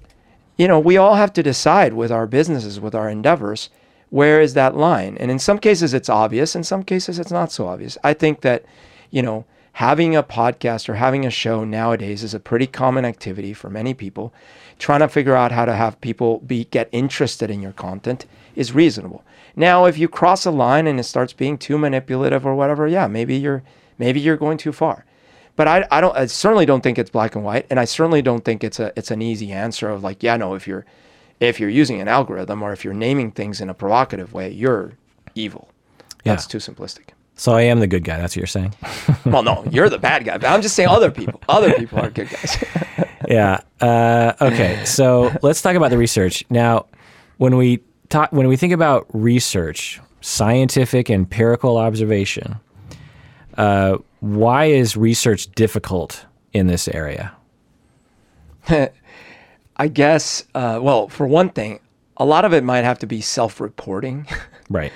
you know, we all have to decide with our businesses, with our endeavors, where is that line? And in some cases it's obvious, in some cases it's not so obvious. I think that, you know, having a podcast or having a show nowadays is a pretty common activity for many people. Trying to figure out how to have people be get interested in your content is reasonable. Now, if you cross a line and it starts being too manipulative or whatever, yeah, maybe you're maybe you're going too far. But I, I don't I certainly don't think it's black and white, and I certainly don't think it's a it's an easy answer of like, yeah, no, if you're if you're using an algorithm or if you're naming things in a provocative way, you're evil. That's too simplistic. So I am the good guy. That's what you're saying. Well, no, you're the bad guy. But I'm just saying other people. Other people are good guys. yeah. Uh, okay. So let's talk about the research now. When we talk, when we think about research, scientific empirical observation, uh, why is research difficult in this area? I guess. Uh, well, for one thing, a lot of it might have to be self-reporting. Right.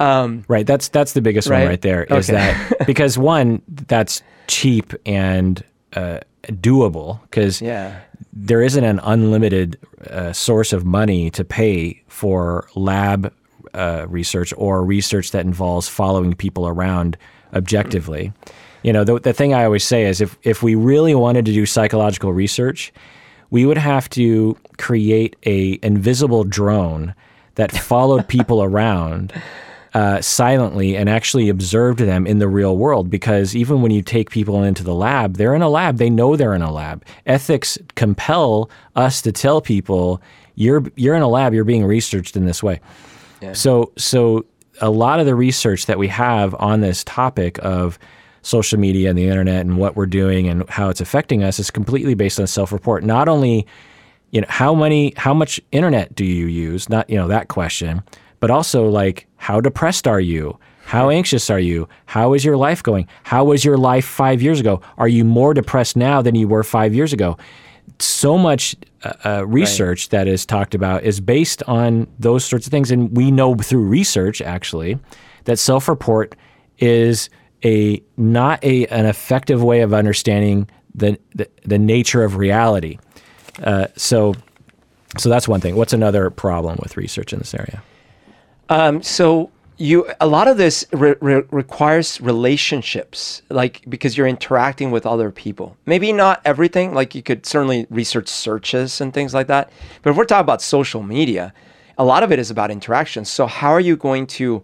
right. That's that's the biggest one Um, right? right there. Is Okay. that because one that's cheap and uh, doable because yeah. there isn't an unlimited uh, source of money to pay for lab uh, research or research that involves following people around objectively. You know, the, the thing I always say is if, if we really wanted to do psychological research, we would have to create a invisible drone that followed people around uh, silently and actually observed them in the real world. Because even when you take people into the lab, they're in a lab. They know they're in a lab. Ethics compel us to tell people you're you're in a lab. You're being researched in this way. So so a lot of the research that we have on this topic of social media and the internet and what we're doing and how it's affecting us is completely based on self-report. Not only you know how many how much internet do you use not you know that question but also like how depressed are you? How anxious are you? How is your life going? How was your life 5 years ago? Are you more depressed now than you were 5 years ago? So much uh, uh, research that is talked about is based on those sorts of things and we know through research actually that self-report is a not a an effective way of understanding the the, the nature of reality. Uh, so so that's one thing. What's another problem with research in this area? Um, so you a lot of this re- re- requires relationships, like because you're interacting with other people. Maybe not everything. Like you could certainly research searches and things like that. But if we're talking about social media, a lot of it is about interactions. So how are you going to?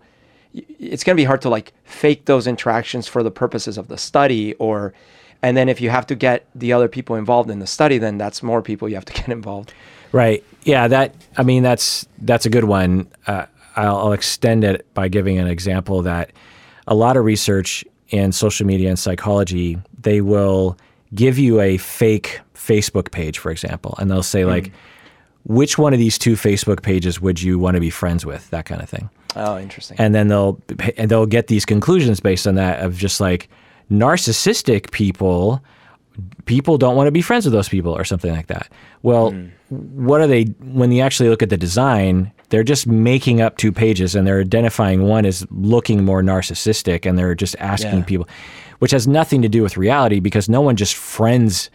It's going to be hard to like fake those interactions for the purposes of the study, or and then if you have to get the other people involved in the study, then that's more people you have to get involved. Right. Yeah. That. I mean, that's that's a good one. Uh, I'll, I'll extend it by giving an example that a lot of research in social media and psychology they will give you a fake Facebook page, for example, and they'll say hmm. like, which one of these two Facebook pages would you want to be friends with? That kind of thing. Oh, interesting. and then they'll and they'll get these conclusions based on that of just like narcissistic people people don't want to be friends with those people or something like that well hmm. what are they when you actually look at the design they're just making up two pages and they're identifying one as looking more narcissistic and they're just asking Yeah. people which has nothing to do with reality because no one just friends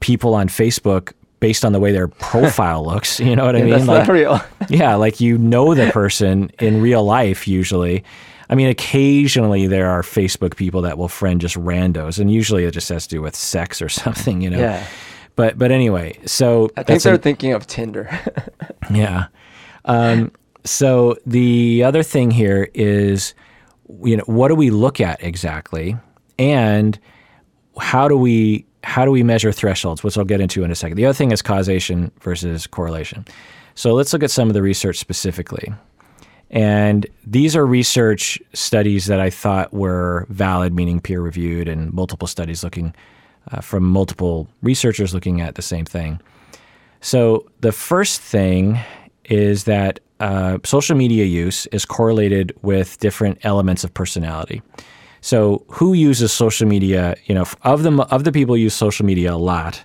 people on facebook based on the way their profile looks you know what i mean that's like not real. yeah, like you know the person in real life usually. I mean, occasionally there are Facebook people that will friend just randos, and usually it just has to do with sex or something, you know. Yeah. But but anyway, so I think they're an- thinking of Tinder. yeah. Um, so the other thing here is, you know, what do we look at exactly, and how do we how do we measure thresholds, which I'll get into in a second. The other thing is causation versus correlation. So let's look at some of the research specifically. And these are research studies that I thought were valid, meaning peer reviewed, and multiple studies looking uh, from multiple researchers looking at the same thing. So the first thing is that uh, social media use is correlated with different elements of personality. So who uses social media? You know, of the of the people who use social media a lot,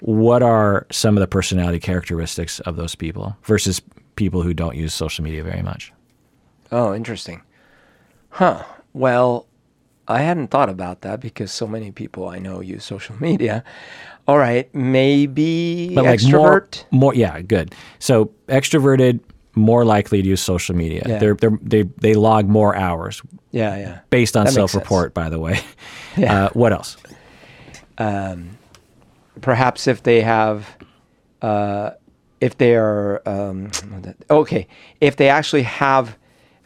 what are some of the personality characteristics of those people versus people who don't use social media very much? oh, interesting. Huh. Well, I hadn't thought about that because so many people I know use social media. All right, maybe But like extrovert. more, more, yeah, good. So extroverted, more likely to use social media. Yeah. They're, they're, they they log more hours yeah, yeah. based on That self-report, by the way. Yeah. Uh, what else? Um, Perhaps if they have, uh, if they are, um, okay, if they actually have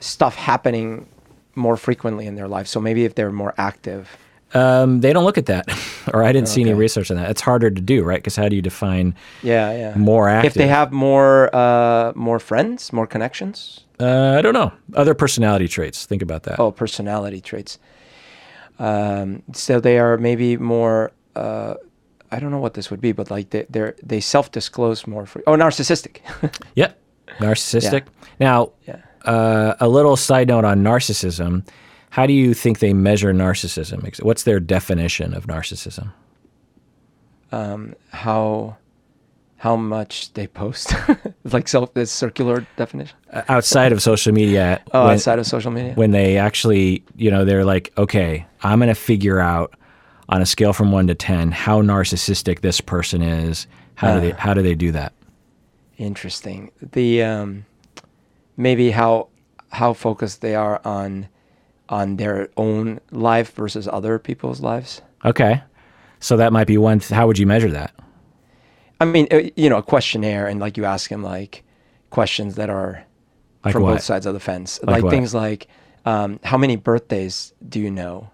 stuff happening more frequently in their life. So maybe if they're more active. Um, they don't look at that, or I didn't see any research on that. It's harder to do, right? Because how do you define? Yeah, yeah. More active. If they have more, uh, more friends, more connections. Uh, I don't know. Other personality traits. Think about that. Oh, personality traits. Um, so they are maybe more. Uh, I don't know what this would be, but like they they're, they self disclose more. Free- oh, narcissistic. Yep. Narcissistic. Now, yeah. uh, a little side note on narcissism. How do you think they measure narcissism? What's their definition of narcissism? How how much they post, like self this circular definition. Uh, outside of social media, Oh, when, outside of social media. when they actually, you know, they're like, okay, I'm going to figure out on a scale from one to ten how narcissistic this person is. How do they how do they do that? Interesting. The um, maybe how how focused they are on on their own life versus other people's lives. Okay, so that might be one. Th- how would you measure that? I mean, uh, you know, a questionnaire, and like you ask them like questions that are Like from what? both sides of the fence, Like like, things like um, how many birthdays do you know?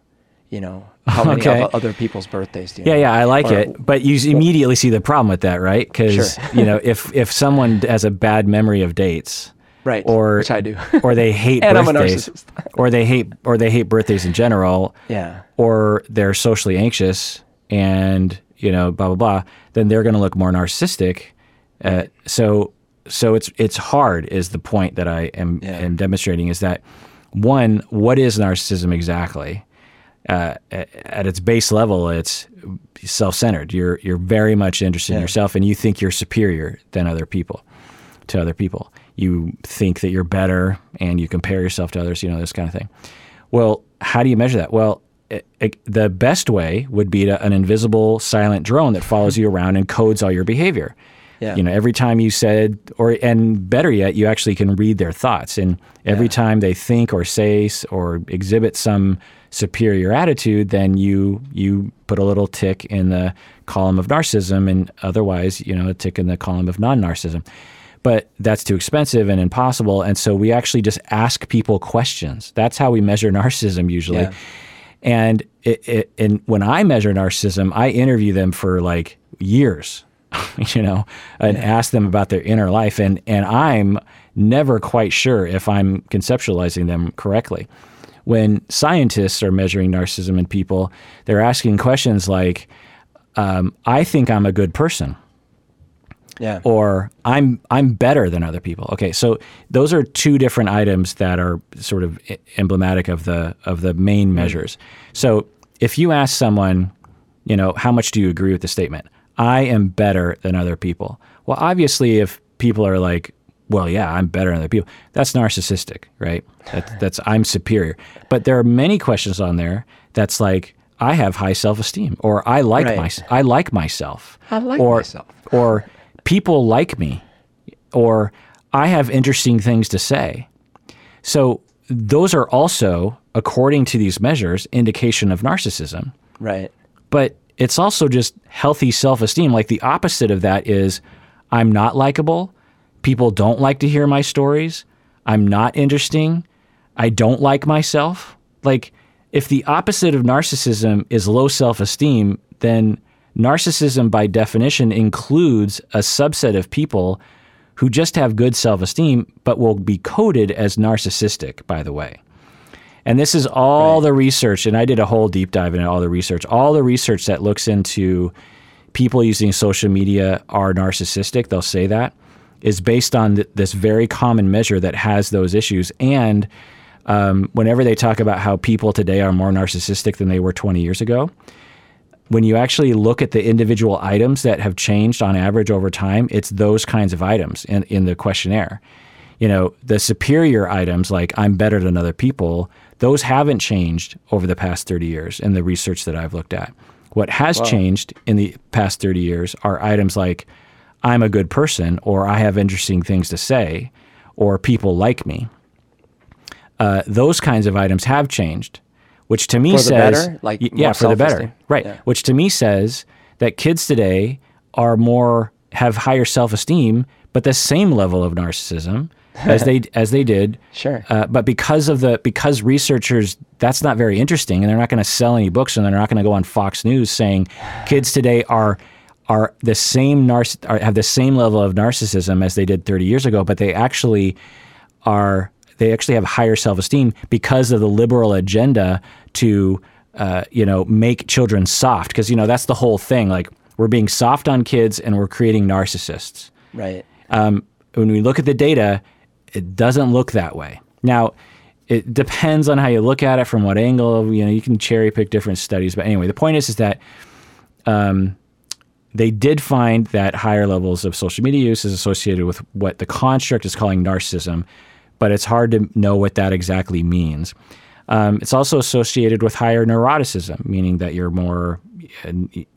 You know, how many Okay. other people's birthdays do you Yeah, know? yeah, I like Or- it, but you immediately see the problem with that, right? Because Sure. you know, if if someone has a bad memory of dates, Right, or which I do. or they hate And I'm a birthdays, narcissist. or they hate or they hate birthdays in general, Yeah. or they're socially anxious and you know blah blah blah, then they're going to look more narcissistic. Uh, so so it's it's hard is the point that I am, Yeah. am demonstrating is that one what is narcissism exactly? Uh, at, at its base level, it's self-centered. You're you're very much interested in yourself, and you think you're superior than other people to other people. You think that you're better, and you compare yourself to others. You know this kind of thing. Well, how do you measure that? Well, it, it, the best way would be to, an invisible silent drone that follows you around and codes all your behavior. Yeah. You know, every time you said, or and better yet, you actually can read their thoughts, and every Yeah. time they think or say or exhibit some superior attitude, then you you put a little tick in the column of narcissism, and otherwise, you know, a tick in the column of non-narcissism. But that's too expensive and impossible, and so we actually just ask people questions. That's how we measure narcissism usually. Yeah. And it, it, and when I measure narcissism, I interview them for like years, you know, and ask them about their inner life. And, and I'm never quite sure if I'm conceptualizing them correctly. When scientists are measuring narcissism in people, they're asking questions like, um, I think I'm a good person Yeah. or I'm I'm better than other people. Okay, so those are two different items that are sort of emblematic of the of the main mm-hmm. measures. So if you ask someone, you know, how much do you agree with the statement? I am better than other people. Well, obviously, if people are like, well, yeah, I'm better than other people, that's narcissistic, right? That, that's I'm superior. But there are many questions on there that's like, I have high self esteem, or I like Right. my I like myself, I like or, myself. or people like me, or I have interesting things to say. So those are also, according to these measures, indication of narcissism. Right. But it's also just healthy self esteem. Like the opposite of that is I'm not likable. People don't like to hear my stories. I'm not interesting. I don't like myself. Like, if the opposite of narcissism is low self esteem, then narcissism by definition includes a subset of people who just have good self esteem, but will be coded as narcissistic, by the way. And this is all the research, and I did a whole deep dive into all the research. All the research that looks into people using social media are narcissistic, they'll say that, is based on th- this very common measure that has those issues. And um, whenever they talk about how people today are more narcissistic than they were 20 years ago, when you actually look at the individual items that have changed on average over time, it's those kinds of items in, in the questionnaire. You know, the superior items like I'm better than other people, those haven't changed over the past 30 years in the research that I've looked at. What has changed in the past 30 years are items like I'm a good person or I have interesting things to say or people like me. Uh, those kinds of items have changed, which to me For says better? Like yeah, for the better, right? Yeah. Which to me says that kids today are more have higher self esteem, but the same level of narcissism as they as they did. Sure. Uh, but because of the because researchers that's not very interesting, and they're not going to sell any books, and they're not going to go on Fox News saying kids today are are the same narciss- are, have the same level of narcissism as they did 30 years ago, but they actually are they actually have higher self-esteem because of the liberal agenda to uh, you know make children soft. Because you know that's the whole thing. Like we're being soft on kids and we're creating narcissists. Right. um, when we look at the data it doesn't look that way. Now it depends on how you look at it from what angle you know you can cherry pick different studies. But anyway the point is is that um, they did find that higher levels of social media use is associated with what the construct is calling narcissism, but it's hard to know what that exactly means. Um, it's also associated with higher neuroticism, meaning that you're more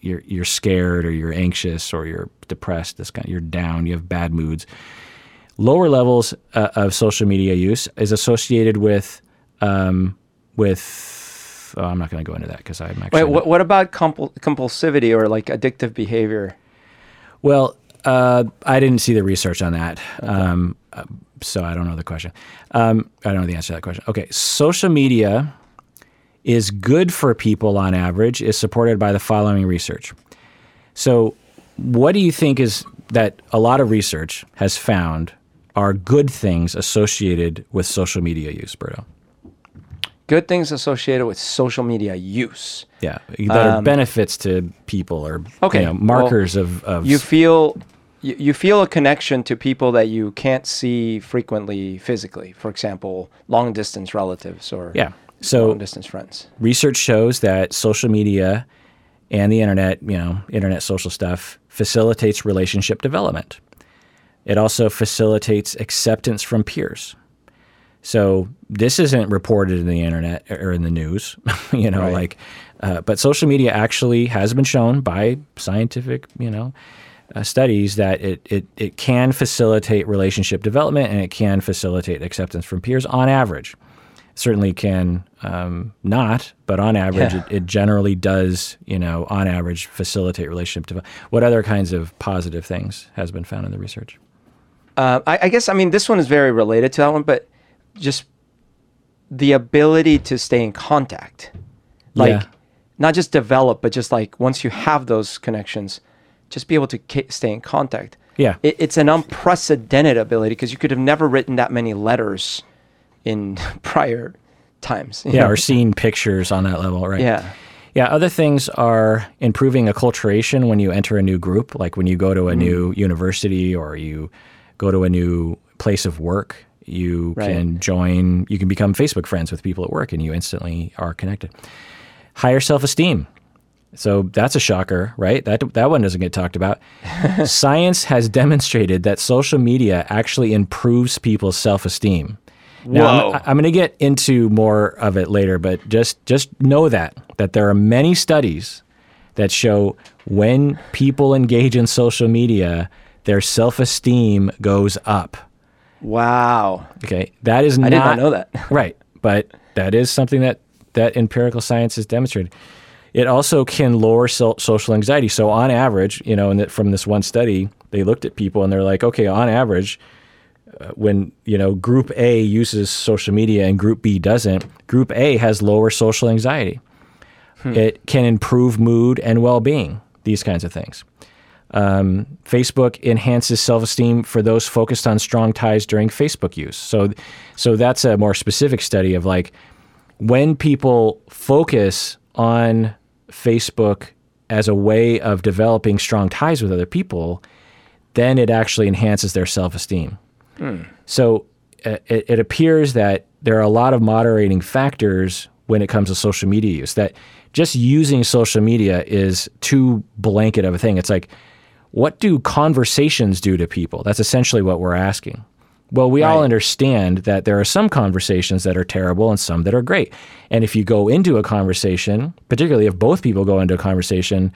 you're you're scared or you're anxious or you're depressed. This kind, you're down. You have bad moods. Lower levels uh, of social media use is associated with um, with. Oh, I'm not going to go into that because I'm actually. Wait, what, what about compul- compulsivity or like addictive behavior? Well, uh, I didn't see the research on that, um, uh, so I don't know the question. Um, I don't know the answer to that question. Okay, social media is good for people on average is supported by the following research. So, what do you think is that a lot of research has found are good things associated with social media use, Berto? Good things associated with social media use. Yeah, that are benefits to people or Um, Okay, you know, well, markers of, of You feel you, you feel a connection to people that you can't see frequently physically. For example, long distance relatives or yeah. So long distance friends. research shows that social media and the internet, you know, internet social stuff facilitates relationship development. It also facilitates acceptance from peers. So this isn't reported in the internet or in the news, you know, Right. like, uh, but social media actually has been shown by scientific, you know, uh, studies that it, it, it can facilitate relationship development and it can facilitate acceptance from peers on average. Certainly can um, not, but on average, Yeah. it, it generally does, you know, on average facilitate relationship development. What other kinds of positive things has been found in the research? Uh, I, I guess I mean this one is very related to that one, but just the ability to stay in contact, like Yeah. not just develop, but just like once you have those connections, just be able to ca- stay in contact. Yeah. it, it's an unprecedented ability because you could have never written that many letters in prior times. Yeah, know? or seeing pictures on that level, right? yeah, Yeah, other things are improving acculturation when you enter a new group, like when you go to a mm-hmm. new university or you go to a new place of work, you Right. can join, you can become Facebook friends with people at work and you instantly are connected. Higher self esteem. So that's a shocker, right? That, that one doesn't get talked about. Science has demonstrated that social media actually improves people's self esteem. Now, Whoa. I'm, I'm going to get into more of it later, but just just know that that there are many studies that show when people engage in social media, their self-esteem goes up. wow, Okay, that is I not did not know that. right, but that is something that that empirical science has demonstrated. It also can lower so- social anxiety. So on average, you know, and from this one study, they looked at people and they're like, okay, on average, uh, when you know Group A uses social media and Group B doesn't, Group A has lower social anxiety. It can improve mood and well-being. These kinds of things. Um, Facebook enhances self-esteem for those focused on strong ties during Facebook use. So, so that's a more specific study of like when people focus on Facebook as a way of developing strong ties with other people, then it actually enhances their self-esteem. So uh, it, it appears that there are a lot of moderating factors when it comes to social media use. That just using social media is too blanket of a thing. It's like, what do conversations do to people? That's essentially what we're asking. Well, we all understand that there are some conversations that are terrible and some that are great. And if you go into a conversation, particularly if both people go into a conversation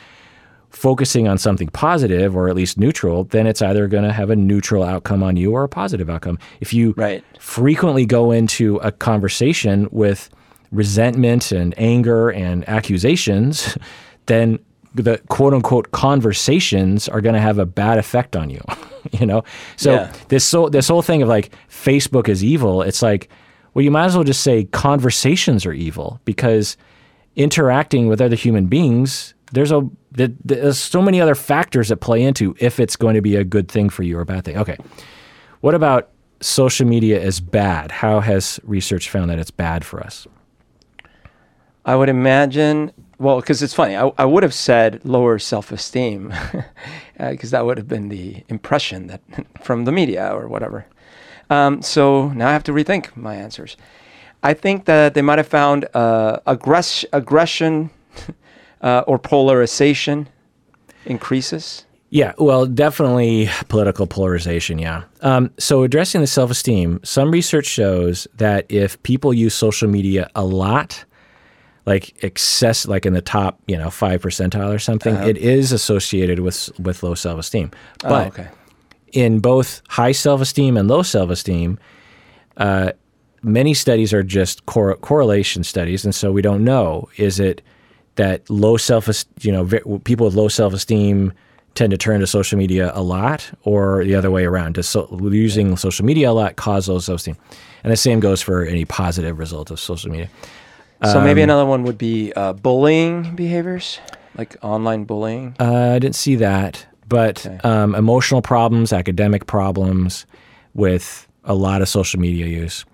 focusing on something positive or at least neutral, then it's either going to have a neutral outcome on you or a positive outcome. If you Right. frequently go into a conversation with resentment and anger and accusations, then the quote unquote conversations are going to have a bad effect on you. you know, so Yeah. this so this whole thing of like Facebook is evil. It's like, well, you might as well just say conversations are evil because interacting with other human beings, there's a th- there's so many other factors that play into if it's going to be a good thing for you or a bad thing. Okay, what about social media is bad? How has research found that it's bad for us? I would imagine, well, because it's funny, I, I would have said lower self esteem, because that would have been the impression that from the media or whatever. Um, so now I have to rethink my answers. I think that they might have found uh, aggress- aggression uh, or polarization increases. Yeah, well, definitely political polarization. Yeah. Um, so addressing the self-esteem, some research shows that if people use social media a lot, like excess, like in the top, you know, five percentile or something, it is associated with with low self-esteem. But oh, okay. in both high self-esteem and low self-esteem, uh, many studies are just cor- correlation studies, and so we don't know is it that low self, you know, people with low self-esteem tend to turn to social media a lot, or the other way around? Does so, using social media a lot cause low self-esteem? And the same goes for any positive result of social media. So Um, maybe another one would be uh, bullying behaviors, like online bullying. Uh, I didn't see that, but Okay. um, emotional problems, academic problems with a lot of social media use.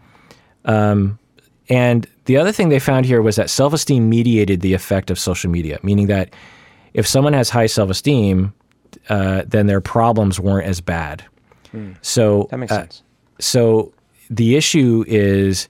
Um, and the other thing they found here was that self esteem mediated the effect of social media, meaning that if someone has high self esteem, uh, then their problems weren't as bad. So Hmm. that makes uh, sense. so the issue is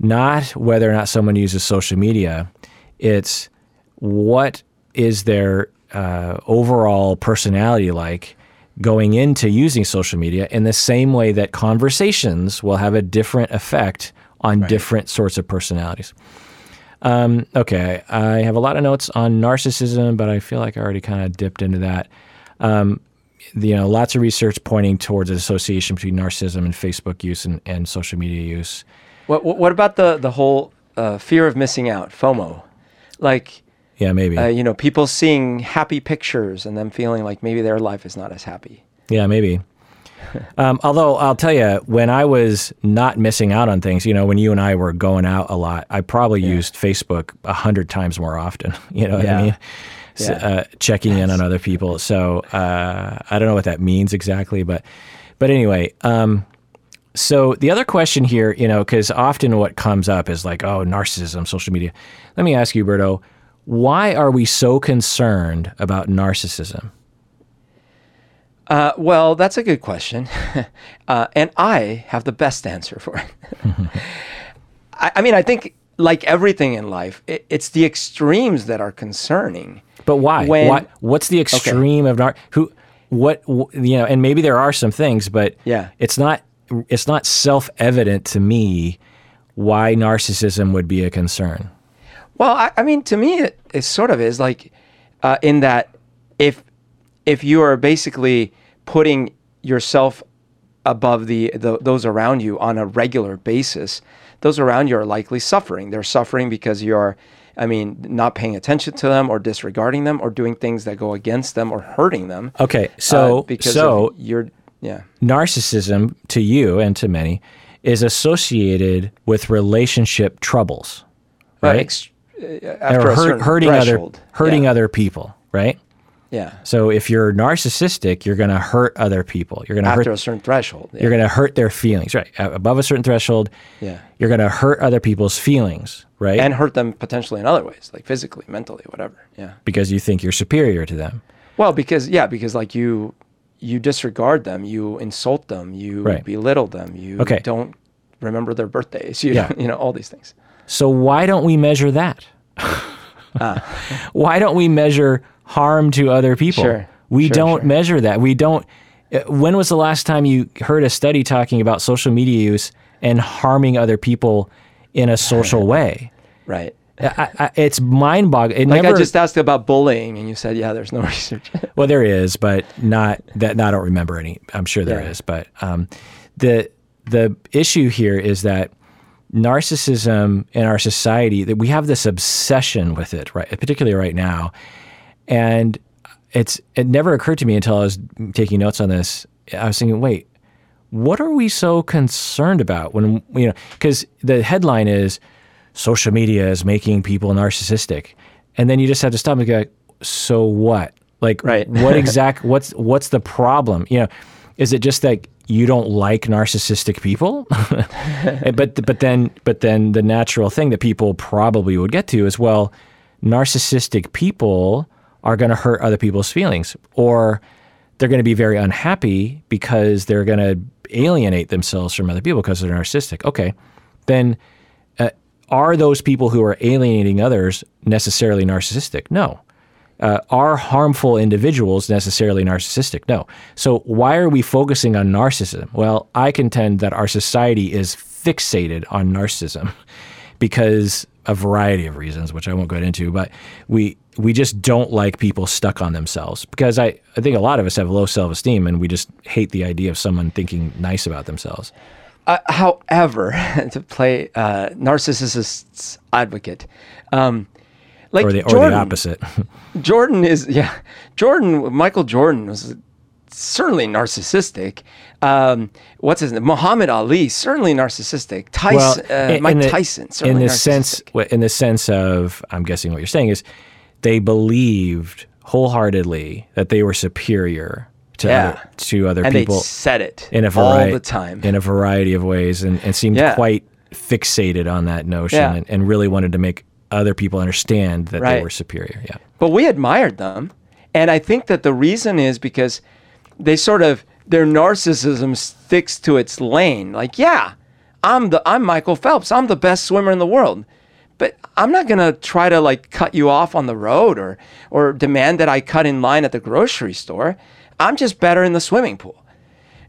not whether or not someone uses social media, it's what is their uh, overall personality like going into using social media in the same way that conversations will have a different effect on different sorts of personalities. Um, okay, I have a lot of notes on narcissism, but I feel like I already kind of dipped into that. Um, you know, lots of research pointing towards an association between narcissism and Facebook use and, and social media use. What what, what about the the whole uh, fear of missing out, FOMO? Like, Yeah, maybe. uh, you know, people seeing happy pictures and them feeling like maybe their life is not as happy. Yeah, maybe. Um, although I'll tell you, when I was not missing out on things, you know, when you and I were going out a lot, I probably used Facebook a hundred times more often. You know what Yeah. I mean? Yeah. uh, checking in on other people. So uh, I don't know what that means exactly, but but anyway. Um, so the other question here, you know, because often what comes up is like, oh, narcissism, social media. Let me ask you, Berto, why are we so concerned about narcissism? Uh, well, that's a good question, uh, and I have the best answer for it. I, I mean, I think like everything in life, it, it's the extremes that are concerning. But why? When- why? What's the extreme of nar? Who? What? wh- You know, and maybe there are some things, but Yeah. it's not. It's not self evident to me why narcissism would be a concern. Well, I, I mean, to me, it, it sort of is like uh, in that if if you are basically putting yourself above the, the those around you on a regular basis, those around you are likely suffering. They're suffering because you're, I mean, not paying attention to them or disregarding them or doing things that go against them or hurting them. Okay, so uh, because so of your yeah narcissism to you and to many is associated with relationship troubles, right? ex- uh, after or a hurt, certain hurting threshold. other hurting yeah. other people, right? yeah So if you're narcissistic, you're going to hurt other people. You're going to hurt after a certain threshold. Yeah. You're going to hurt their feelings, right? Above a certain threshold, Yeah. you're going to hurt other people's feelings, right? and hurt them potentially in other ways, like physically, mentally, whatever. Yeah. because you think you're superior to them. Well, because yeah, because like you you disregard them, you insult them, you Right. belittle them, you Okay. don't remember their birthdays, you Yeah. you know all these things. So why don't we measure that? why don't we measure harm to other people? Sure. We Sure, don't sure. measure that. We don't. uh, When was the last time you heard a study talking about social media use and harming other people in a social way? Right. I, I, it's mind boggling. It Like never, I just asked about bullying, and you said, yeah, there's no research. Well, there is, but not that. I don't remember any. I'm sure there is, Yeah. but um, the the issue here is that narcissism in our society that we have this obsession with it, right? Particularly right now, and it's it never occurred to me until I was taking notes on this. I was thinking, wait, what are we so concerned about when you know? Because the headline is social media is making people narcissistic, and then you just have to stop and go, so what? Like, Right. what exact? What's what's the problem? You know, is it just that you don't like narcissistic people? but but then but then the natural thing that people probably would get to is well, narcissistic people are going to hurt other people's feelings, or they're going to be very unhappy because they're going to alienate themselves from other people because they're narcissistic. Okay, then are those people who are alienating others necessarily narcissistic? No. Uh, are harmful individuals necessarily narcissistic? No. So why are we focusing on narcissism? Well, I contend that our society is fixated on narcissism because a variety of reasons, which I won't go into, but we we just don't like people stuck on themselves because I, I think a lot of us have low self esteem and we just hate the idea of someone thinking nice about themselves. Uh, however, to play uh, narcissist's advocate, um, like Or the or Jordan, the opposite. Jordan is yeah. Jordan Michael Jordan was certainly narcissistic. Um, what's his name? Muhammad Ali certainly narcissistic. Tyson, uh, in- Mike in the- Tyson in the sense, narcissistic. in the sense of, I'm guessing what you're saying is, they believed wholeheartedly that they were superior to Yeah. other, to other and people they said it in a all variety the time. in a variety of ways, and, and seemed Yeah. quite fixated on that notion, Yeah. and, and really wanted to make other people understand that they were superior. Yeah. But we admired them. And I think that the reason is because they sort of their narcissism sticks to its lane. Like, yeah, I'm the I'm Michael Phelps. I'm the best swimmer in the world. But I'm not gonna try to like cut you off on the road or or demand that I cut in line at the grocery store. I'm just better in the swimming pool.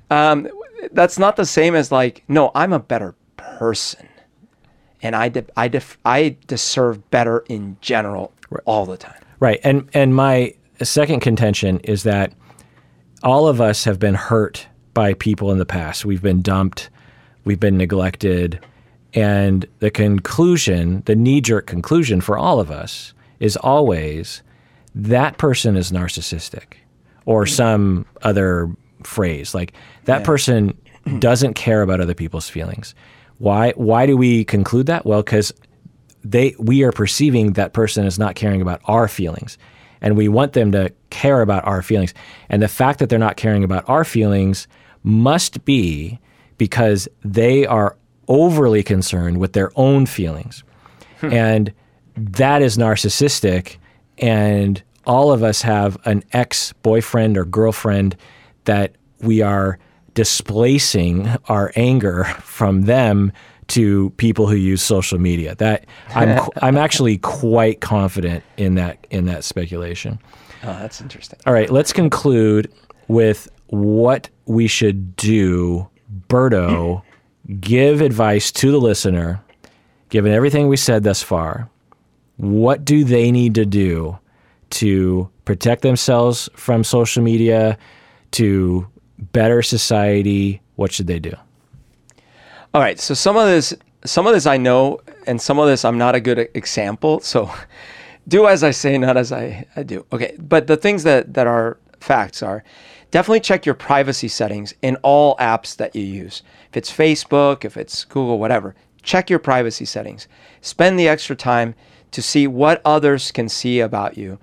Um, that's not the same as like, no, I'm a better person. and I de- I def- I deserve better in general all the time. Right. And and my second contention is that all of us have been hurt by people in the past. We've been dumped, we've been neglected, and the conclusion, the knee-jerk conclusion for all of us is always that person is narcissistic or some other phrase. Like that person doesn't care about other people's feelings. Why why do we conclude that? Well, cuz they we are perceiving that person is not caring about our feelings and we want them to care about our feelings. And the fact that they're not caring about our feelings must be because they are overly concerned with their own feelings. Hmm. And that is narcissistic and all of us have an ex-boyfriend or girlfriend that we are displacing our anger from them to people who use social media. That I'm I'm actually quite confident in that in that speculation. Oh, that's interesting. All right, let's conclude with what we should do. Berto, give advice to the listener, given everything we said thus far. What do they need to do to protect themselves from social media, to better society? What should they do? All right. So some of this, some of this I know, and some of this I'm not a good example. So do as I say, not as I, I do. Okay. But the things that that are facts are definitely check your privacy settings in all apps that you use. If it's Facebook, if it's Google, whatever, check your privacy settings. Spend the extra time to see what others can see about you.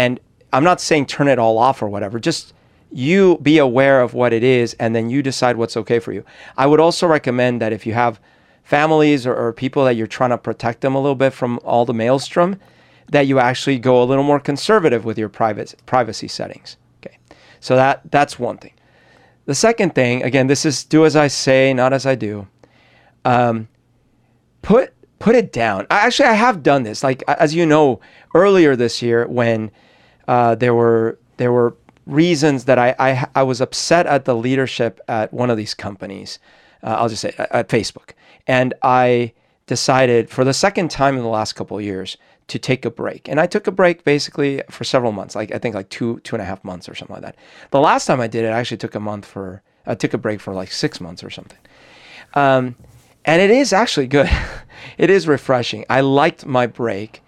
And I'm not saying turn it all off or whatever. Just you be aware of what it is and then you decide what's okay for you. I would also recommend that if you have families or, or people that you're trying to protect them a little bit from all the maelstrom, that you actually go a little more conservative with your private privacy settings. Okay. So that that's one thing. The second thing, again, this is do as I say, not as I do. Um, put put it down. I, actually, I have done this. Like as you know, earlier this year when uh, there were there were reasons that I, I I was upset at the leadership at one of these companies. Uh, I'll just say at, at Facebook, and I decided for the second time in the last couple of years to take a break. And I took a break basically for several months, like I think like two two and a half months or something like that. The last time I did it, I actually took a month for I took a break for like six months or something. Um, and it is actually good. it is refreshing. I liked my break.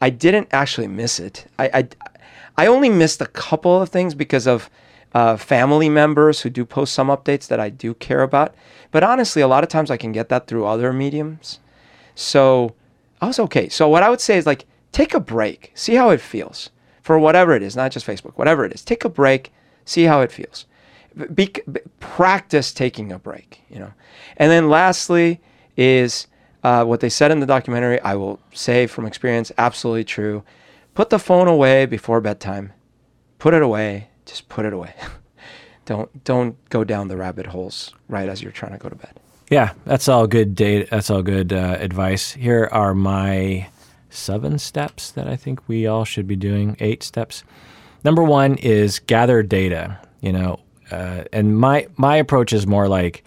I didn't actually miss it. I I, I only missed a couple of things because of uh, family members who do post some updates that I do care about. But honestly, a lot of times I can get that through other mediums. So I was okay. So what I would say is like take a break, see how it feels for whatever it is, not just Facebook, whatever it is. Take a break, see how it feels. Be, be- practice taking a break, you know. And then lastly is uh, what they said in the documentary. I will say from experience, absolutely true. Put the phone away before bedtime. Put it away. Just put it away. don't don't go down the rabbit holes right as you're trying to go to bed. Yeah, that's all good data. That's all good uh, advice. Here are my seven steps that I think we all should be doing. Eight steps. Number one is gather data. You know, uh, and my my approach is more like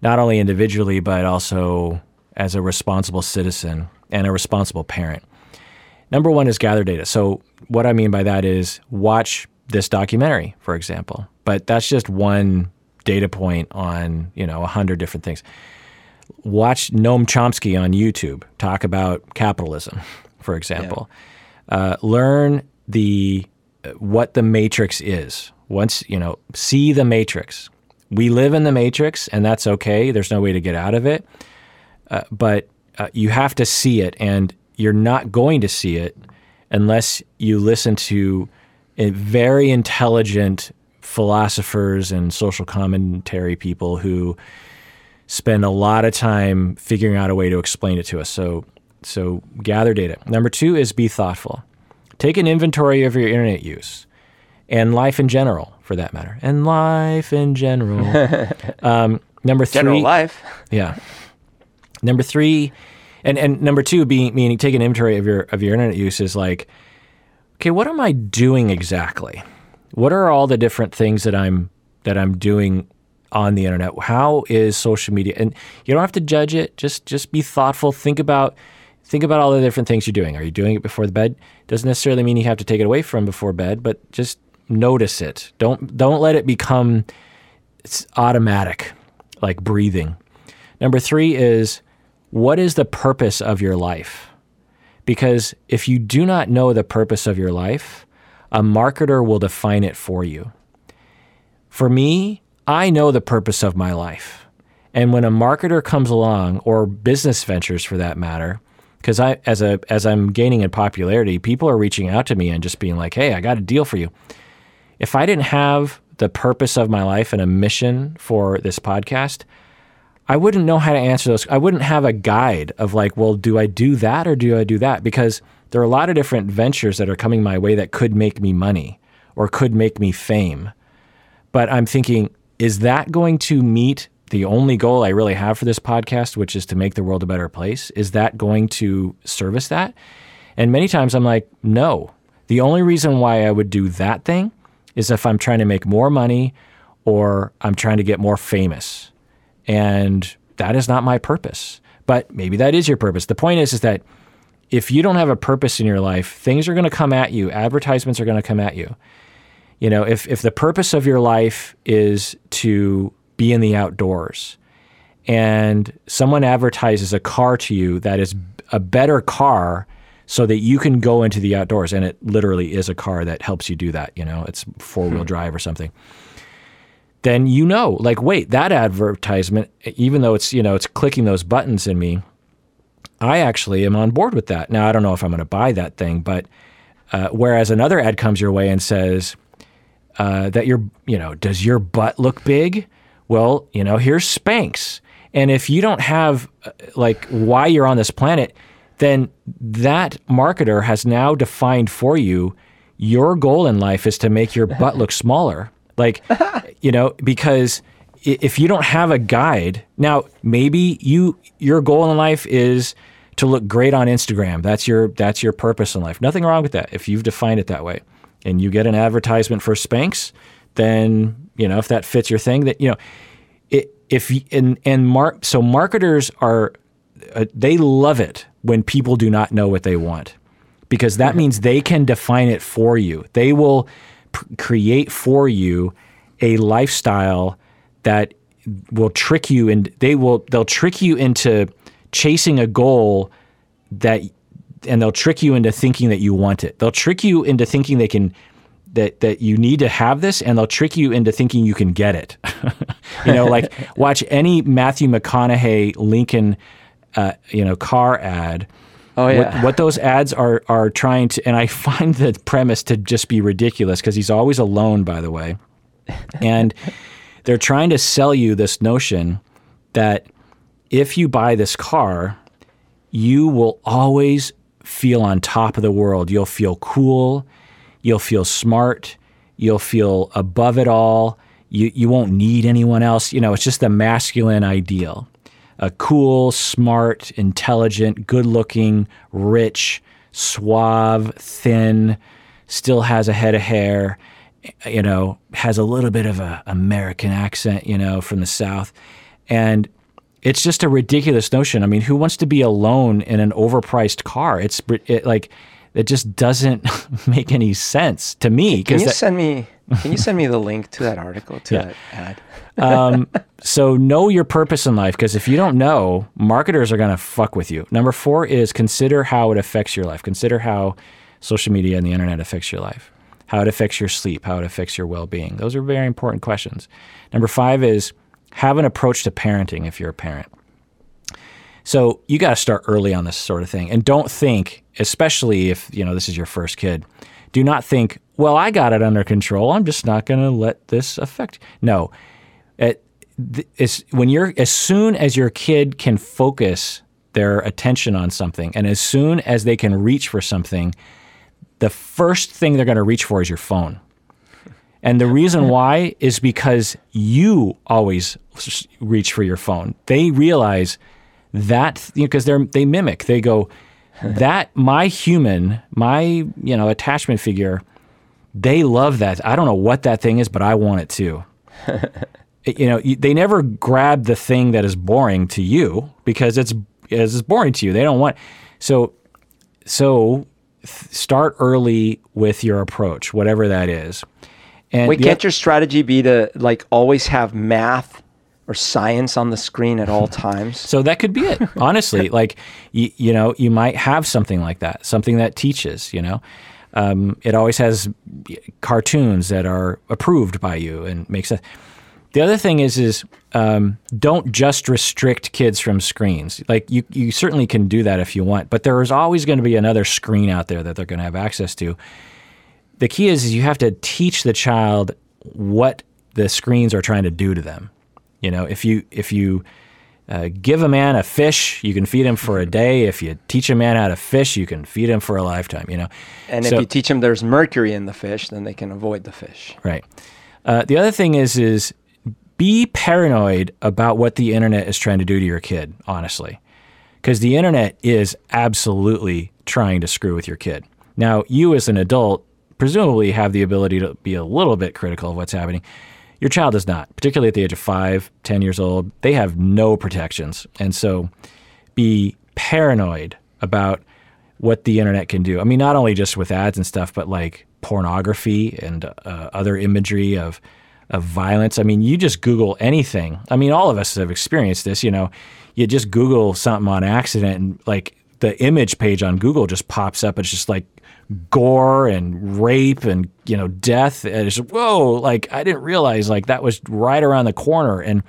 not only individually but also as a responsible citizen and a responsible parent. Number one is gather data. So what I mean by that is watch this documentary, for example. But that's just one data point on you know a hundred different things. Watch Noam Chomsky on YouTube talk about capitalism, for example. Uh, learn the uh, what the matrix is. Once you know, see the matrix. We live in the matrix, and that's okay. There's no way to get out of it. Uh, but uh, you have to see it, and you're not going to see it unless you listen to a very intelligent philosophers and social commentary people who spend a lot of time figuring out a way to explain it to us. So, so gather data. Number two is be thoughtful. Take an inventory of your internet use and life in general, for that matter, and life in general. um, number three, General life. yeah. Number three, and, and number two, being meaning take an inventory of your of your internet use is like, okay, what am I doing exactly? What are all the different things that I'm that I'm doing on the internet? How is social media? And you don't have to judge it. Just just be thoughtful. Think about think about all the different things you're doing. Are you doing it before the bed? Doesn't necessarily mean you have to take it away from before bed, but just notice it. Don't don't let it become it's automatic, like breathing. Number three is what is the purpose of your life? Because if you do not know the purpose of your life, a marketer will define it for you. For me, I know the purpose of my life. And when a marketer comes along, or business ventures for that matter, because I as a as I'm gaining in popularity, people are reaching out to me and just being like, "Hey, I got a deal for you." If I didn't have the purpose of my life and a mission for this podcast, I wouldn't know how to answer those. I wouldn't have a guide of like, well, do I do that or do I do that? Because there are a lot of different ventures that are coming my way that could make me money or could make me fame. But I'm thinking, is that going to meet the only goal I really have for this podcast, which is to make the world a better place? Is that going to service that? And many times I'm like, no. The only reason why I would do that thing is if I'm trying to make more money or I'm trying to get more famous. And that is not my purpose. But maybe that is your purpose. The point is is that if you don't have a purpose in your life, things are going to come at you. Advertisements are going to come at you. You know, if if the purpose of your life is to be in the outdoors and someone advertises a car to you that is a better car so that you can go into the outdoors and it literally is a car that helps you do that, you know, it's four-wheel hmm. drive or something then you know, like, wait, that advertisement, even though it's, you know, it's clicking those buttons in me, I actually am on board with that. Now, I don't know if I'm going to buy that thing, but uh, whereas another ad comes your way and says uh, that your, you know, does your butt look big? Well, you know, here's Spanx. And if you don't have uh, like why you're on this planet, then that marketer has now defined for you your goal in life is to make your butt look smaller. Like, you know, because if you don't have a guide, now maybe you your goal in life is to look great on Instagram. That's your that's your purpose in life. Nothing wrong with that if you've defined it that way. And you get an advertisement for Spanx, then you know if that fits your thing. That you know, it, if and and mark so marketers are uh, they love it when people do not know what they want because that mm-hmm. means they can define it for you. They will create for you a lifestyle that will trick you and they will they'll trick you into chasing a goal that and they'll trick you into thinking that you want it. They'll trick you into thinking they can that that you need to have this and they'll trick you into thinking you can get it. you know, like watch any Matthew McConaughey Lincoln uh, you know car ad Oh yeah. What, what, those ads are are trying to, and I find the premise to just be ridiculous because he's always alone, by the way, and they're trying to sell you this notion that if you buy this car, you will always feel on top of the world. You'll feel cool. You'll feel smart. You'll feel above it all. You you won't need anyone else. You know, it's just the masculine ideal a cool, smart, intelligent, good looking, rich, suave, thin, still has a head of hair, you know, has a little bit of a American accent, you know, from the South. And it's just a ridiculous notion. I mean, who wants to be alone in an overpriced car? It's it, like it just doesn't make any sense to me. Can you that, send me? Can you send me the link to that article to yeah. that ad? Um, so know your purpose in life because if you don't know, marketers are going to fuck with you. Number four is consider how it affects your life. Consider how social media and the internet affects your life, how it affects your sleep, how it affects your well-being. Those are very important questions. Number five is have an approach to parenting if you're a parent. So you got to start early on this sort of thing, and don't think, especially if you know this is your first kid. Do not think, well, I got it under control. I'm just not going to let this affect. No, when you're as soon as your kid can focus their attention on something, and as soon as they can reach for something, the first thing they're going to reach for is your phone. And the reason why is because you always reach for your phone. They realize that because you know, they they mimic. They go that my human, my you know attachment figure, they love that. I don't know what that thing is, but I want it too. you know, they never grab the thing that is boring to you because it's it's boring to you. They don't want so so th- start early with your approach, whatever that is. And Wait, can't your strategy be to like always have math or science on the screen at all times? So that could be it. Honestly, like you, you know, you might have something like that, something that teaches. You know, um, it always has cartoons that are approved by you and makes sense. The other thing is, is um, don't just restrict kids from screens. Like you, you certainly can do that if you want, but there is always going to be another screen out there that they're going to have access to. The key is, is you have to teach the child what the screens are trying to do to them. You know, if you if you uh, give a man a fish, you can feed him for a day. If you teach a man how to fish, you can feed him for a lifetime. You know, And So- if you teach them there's mercury in the fish, then they can avoid the fish. right. Uh, the other thing is is be paranoid about what the internet is trying to do to your kid. Honestly, because the internet is absolutely trying to screw with your kid. Now, you as an adult presumably have the ability to be a little bit critical of what's happening. Your child does not, particularly at the age of five, 10 years old. They have no protections. And so be paranoid about what the internet can do. I mean, not only just with ads and stuff, but like pornography and uh, other imagery of of violence. I mean, you just Google anything. I mean, all of us have experienced this. You know, you just Google something on accident, and like the image page on Google just pops up. It's just like gore and rape and you know death. And it's whoa! Like I didn't realize like that was right around the corner, and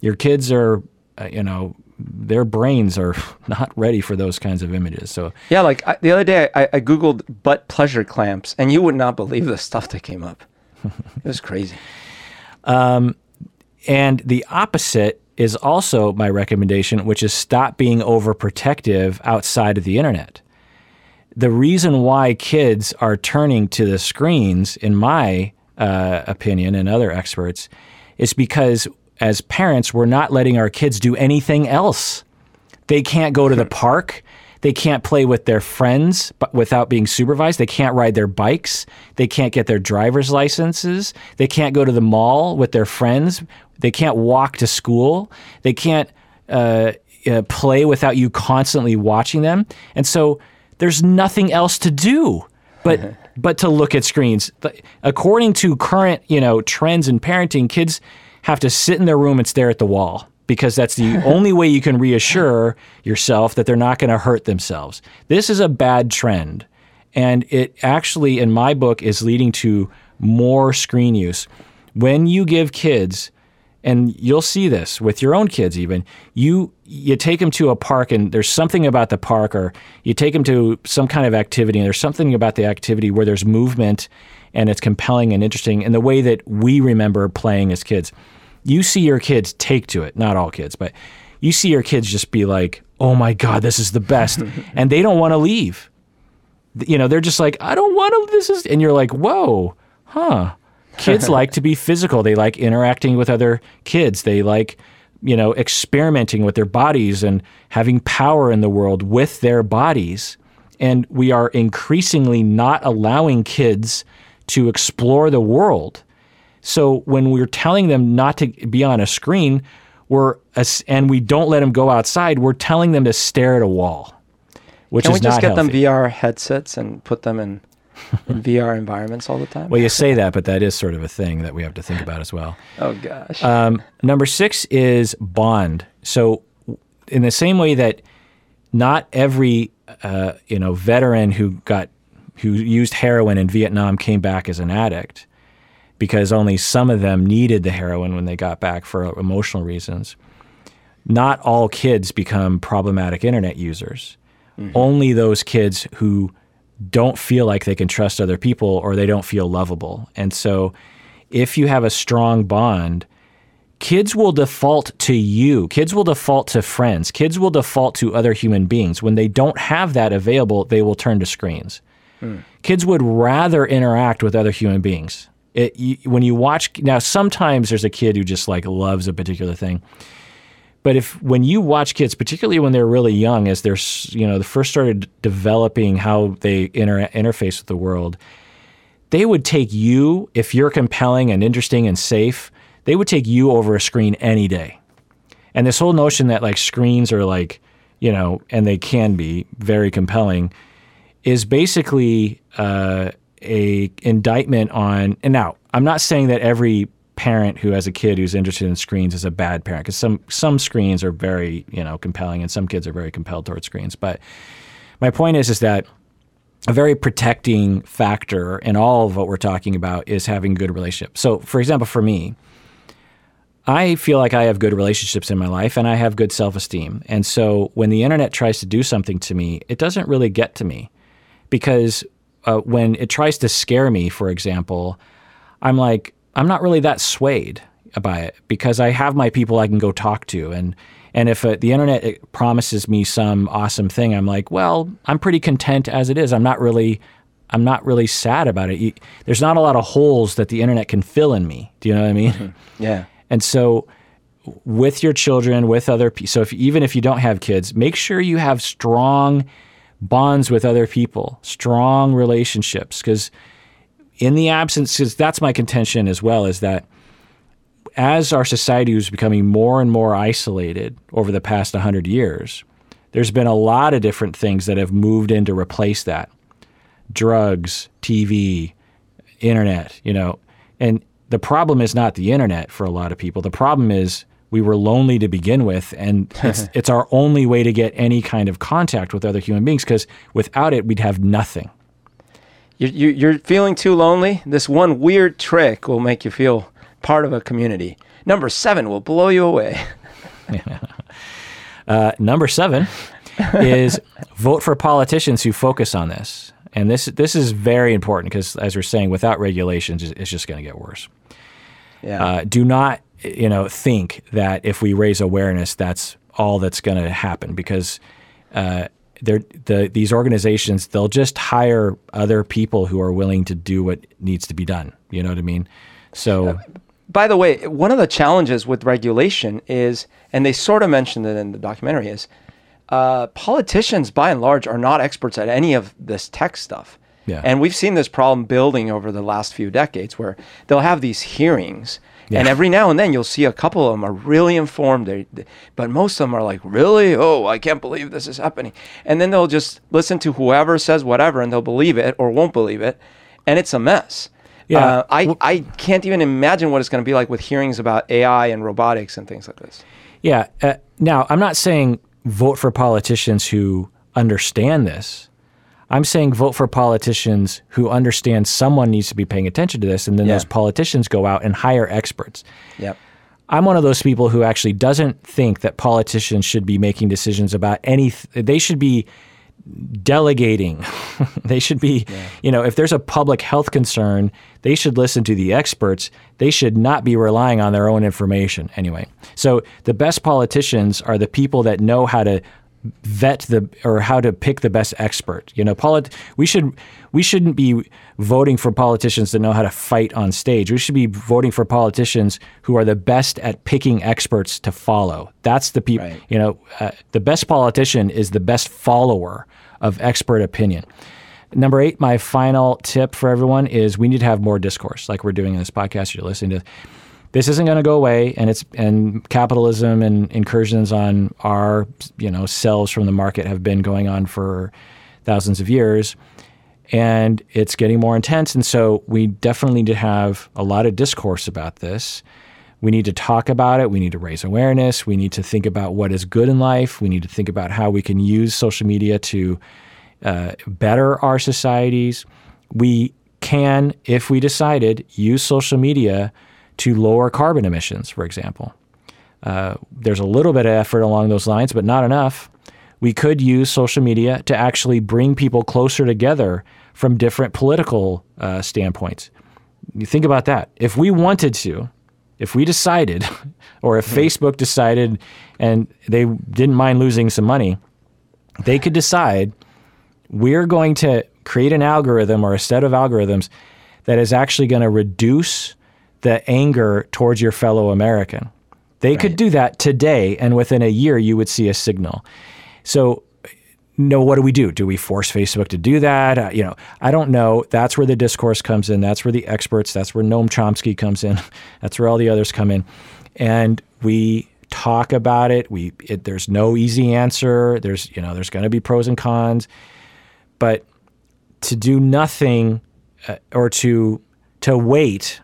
your kids are, uh, you know. Their brains are not ready for those kinds of images. So Yeah, like I, the other day I, I googled butt pleasure clamps, and you would not believe the stuff that came up. It was crazy. And the opposite is also my recommendation, which is stop being overprotective outside of the internet. The reason why kids are turning to the screens, in my uh, opinion and other experts, is because as parents, we're not letting our kids do anything else. They can't go to the park. They can't play with their friends but without being supervised. They can't ride their bikes. They can't get their driver's licenses. They can't go to the mall with their friends. They can't walk to school. They can't uh, uh, play without you constantly watching them. And so there's nothing else to do but but to look at screens. According to current you know trends in parenting, kids have to sit in their room and stare at the wall because that's the only way you can reassure yourself that they're not going to hurt themselves. This is a bad trend. And it actually, in my book, is leading to more screen use. When you give kids, and you'll see this with your own kids even, you you take them to a park and there's something about the park or you take them to some kind of activity and there's something about the activity where there's movement and it's compelling and interesting in the way that we remember playing as kids you see your kids take to it, not all kids, but you see your kids just be like, "Oh my god, this is the best." and they don't want to leave. You know, they're just like, "I don't want to this is and you're like, "Whoa. Huh. Kids like to be physical. They like interacting with other kids. They like, you know, experimenting with their bodies and having power in the world with their bodies." And we are increasingly not allowing kids to explore the world. So when we're telling them not to be on a screen, we're and we don't let them go outside, we're telling them to stare at a wall, which Can is we just get healthy. them VR headsets and put them in, in VR environments all the time? well, you say that, but that is sort of a thing that we have to think about as well. oh gosh. Um, number six is bond. So, in the same way that not every uh, you know veteran who got who used heroin in Vietnam came back as an addict, because only some of them needed the heroin when they got back for emotional reasons. Not all kids become problematic internet users. Mm-hmm. Only those kids who don't feel like they can trust other people or they don't feel lovable. And so, if you have a strong bond, kids will default to you. Kids will default to friends. Kids will default to other human beings. When they don't have that available, they will turn to screens. Hmm. Kids would rather interact with other human beings. It, you, when you watch now, sometimes there's a kid who just like loves a particular thing. But if when you watch kids, particularly when they're really young, as they're you know the first started developing how they inter- interface with the world, they would take you if you're compelling and interesting and safe. they would take you over a screen any day. And this whole notion that like screens are like, you know, and they can be very compelling, is basically uh, a indictment on. And now I'm not saying that every parent who has a kid who's interested in screens is a bad parent because some some screens are very you know compelling and some kids are very compelled towards screens. But my point is is that a very protecting factor in all of what we're talking about is having good relationships. So, for example, for me, I feel like I have good relationships in my life and I have good self esteem. And so when the internet tries to do something to me, it doesn't really get to me because uh, when it tries to scare me, for example, I'm like, I'm not really that swayed by it because I have my people I can go talk to. And, and if uh, the internet promises me some awesome thing, I'm like, well, I'm pretty content as it is. I'm not really I'm not really sad about it. You, there's not a lot of holes that the internet can fill in me. Do you know what I mean? Mm-hmm. Yeah. And so with your children, with other people, so if even if you don't have kids, make sure you have strong bonds with other people, strong relationships because in the absence cuz that's my contention as well is that as our society was becoming more and more isolated over the past 100 years, there's been a lot of different things that have moved in to replace that. Drugs, TV, internet, you know. And the problem is not the internet for a lot of people. The problem is we were lonely to begin with, and it's, it's our only way to get any kind of contact with other human beings because without it, we'd have nothing. You're, you're feeling too lonely? This one weird trick will make you feel part of a community. Number seven will blow you away. uh, number seven is vote for politicians who focus on this. And this this is very important because, as we're saying, without regulations, it's just going to get worse. Yeah. Uh, do not, you know, think that if we raise awareness, that's all that's going to happen because uh, the, these organizations they'll just hire other people who are willing to do what needs to be done. You know what I mean? So. Uh, by the way, one of the challenges with regulation is, and they sort of mentioned it in the documentary, is uh, politicians by and large are not experts at any of this tech stuff. Yeah. And we've seen this problem building over the last few decades where they'll have these hearings. Yeah. And every now and then you'll see a couple of them are really informed, they, but most of them are like, really? Oh, I can't believe this is happening. And then they'll just listen to whoever says whatever and they'll believe it or won't believe it. And it's a mess. Yeah. Uh, I, I can't even imagine what it's going to be like with hearings about AI and robotics and things like this. Yeah. Uh, now, I'm not saying vote for politicians who understand this. I'm saying vote for politicians who understand someone needs to be paying attention to this, and then yeah. those politicians go out and hire experts. Yep. I'm one of those people who actually doesn't think that politicians should be making decisions about any. They should be delegating. they should be, yeah. you know, if there's a public health concern, they should listen to the experts. They should not be relying on their own information anyway. So the best politicians are the people that know how to vet the or how to pick the best expert. You know, polit- we should we shouldn't be voting for politicians that know how to fight on stage. We should be voting for politicians who are the best at picking experts to follow. That's the people. Right. You know, uh, the best politician is the best follower of expert opinion. Number eight, my final tip for everyone is we need to have more discourse, like we're doing in this podcast you're listening to this isn't going to go away, and it's and capitalism and incursions on our you know cells from the market have been going on for thousands of years, and it's getting more intense. And so we definitely need to have a lot of discourse about this. We need to talk about it. We need to raise awareness. We need to think about what is good in life. We need to think about how we can use social media to uh, better our societies. We can, if we decided, use social media to lower carbon emissions, for example. Uh, there's a little bit of effort along those lines, but not enough. We could use social media to actually bring people closer together from different political uh, standpoints. You think about that. If we wanted to, if we decided, or if mm-hmm. Facebook decided and they didn't mind losing some money, they could decide we're going to create an algorithm or a set of algorithms that is actually going to reduce the anger towards your fellow American. They right. could do that today, and within a year, you would see a signal. So no, what do we do? Do we force Facebook to do that? Uh, you know, I don't know. That's where the discourse comes in. That's where the experts. That's where Noam Chomsky comes in. That's where all the others come in, and we talk about it. We it, there's no easy answer. There's you know there's going to be pros and cons, but to do nothing uh, or to to wait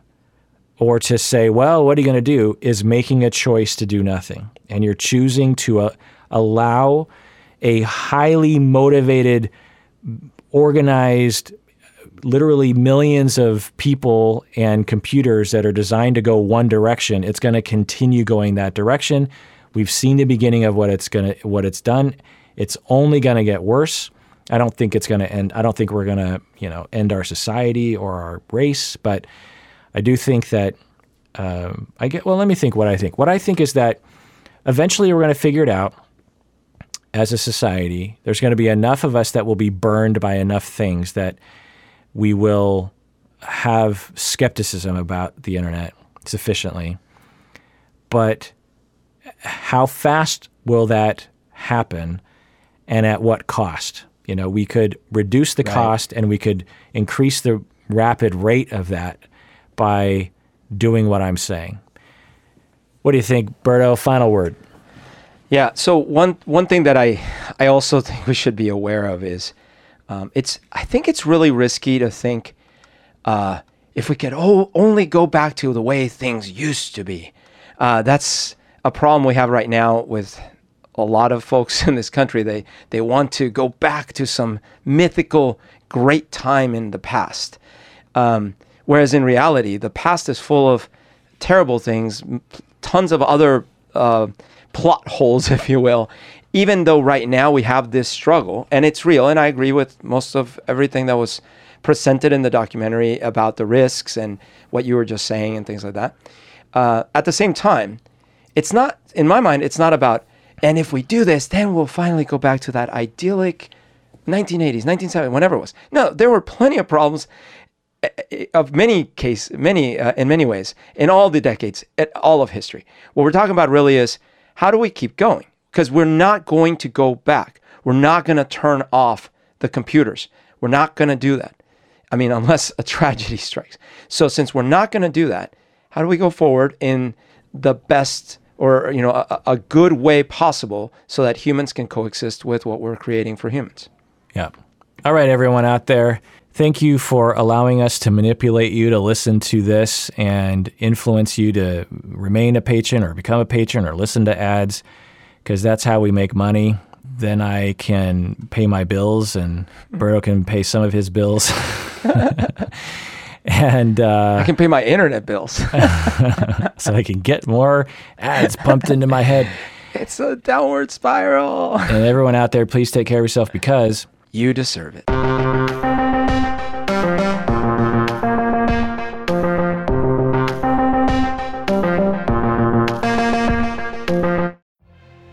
or to say, well, what are you going to do is making a choice to do nothing. And you're choosing to uh, allow a highly motivated, organized, literally millions of people and computers that are designed to go one direction. It's going to continue going that direction. We've seen the beginning of what it's going to what it's done. It's only going to get worse. I don't think it's going to end. I don't think we're going to, you know, end our society or our race. But I do think that um, I get. Well, let me think. What I think. What I think is that eventually we're going to figure it out as a society. There's going to be enough of us that will be burned by enough things that we will have skepticism about the internet sufficiently. But how fast will that happen, and at what cost? You know, we could reduce the right. cost and we could increase the rapid rate of that by doing what I'm saying. What do you think, Berto? Final word. Yeah. So one one thing that I I also think we should be aware of is um, it's I think it's really risky to think uh, if we could oh, only go back to the way things used to be. Uh, that's a problem we have right now with a lot of folks in this country they they want to go back to some mythical great time in the past um, whereas in reality the past is full of terrible things tons of other uh, plot holes if you will even though right now we have this struggle and it's real and i agree with most of everything that was presented in the documentary about the risks and what you were just saying and things like that uh, at the same time it's not in my mind it's not about and if we do this, then we'll finally go back to that idyllic 1980s, 1970s, whenever it was. No, there were plenty of problems of many case, many uh, in many ways in all the decades, at all of history. What we're talking about really is how do we keep going? Because we're not going to go back. We're not going to turn off the computers. We're not going to do that. I mean, unless a tragedy strikes. So since we're not going to do that, how do we go forward in the best or you know a, a, good way possible so that humans can coexist with what we're creating for humans. Yeah. All right, everyone out there. Thank you for allowing us to manipulate you to listen to this and influence you to remain a patron or become a patron or listen to ads because that's how we make money. Then I can pay my bills and Berto can pay some of his bills. and uh, I can pay my internet bills, so I can get more ads pumped into my head. It's a downward spiral. And everyone out there, please take care of yourself because you deserve it.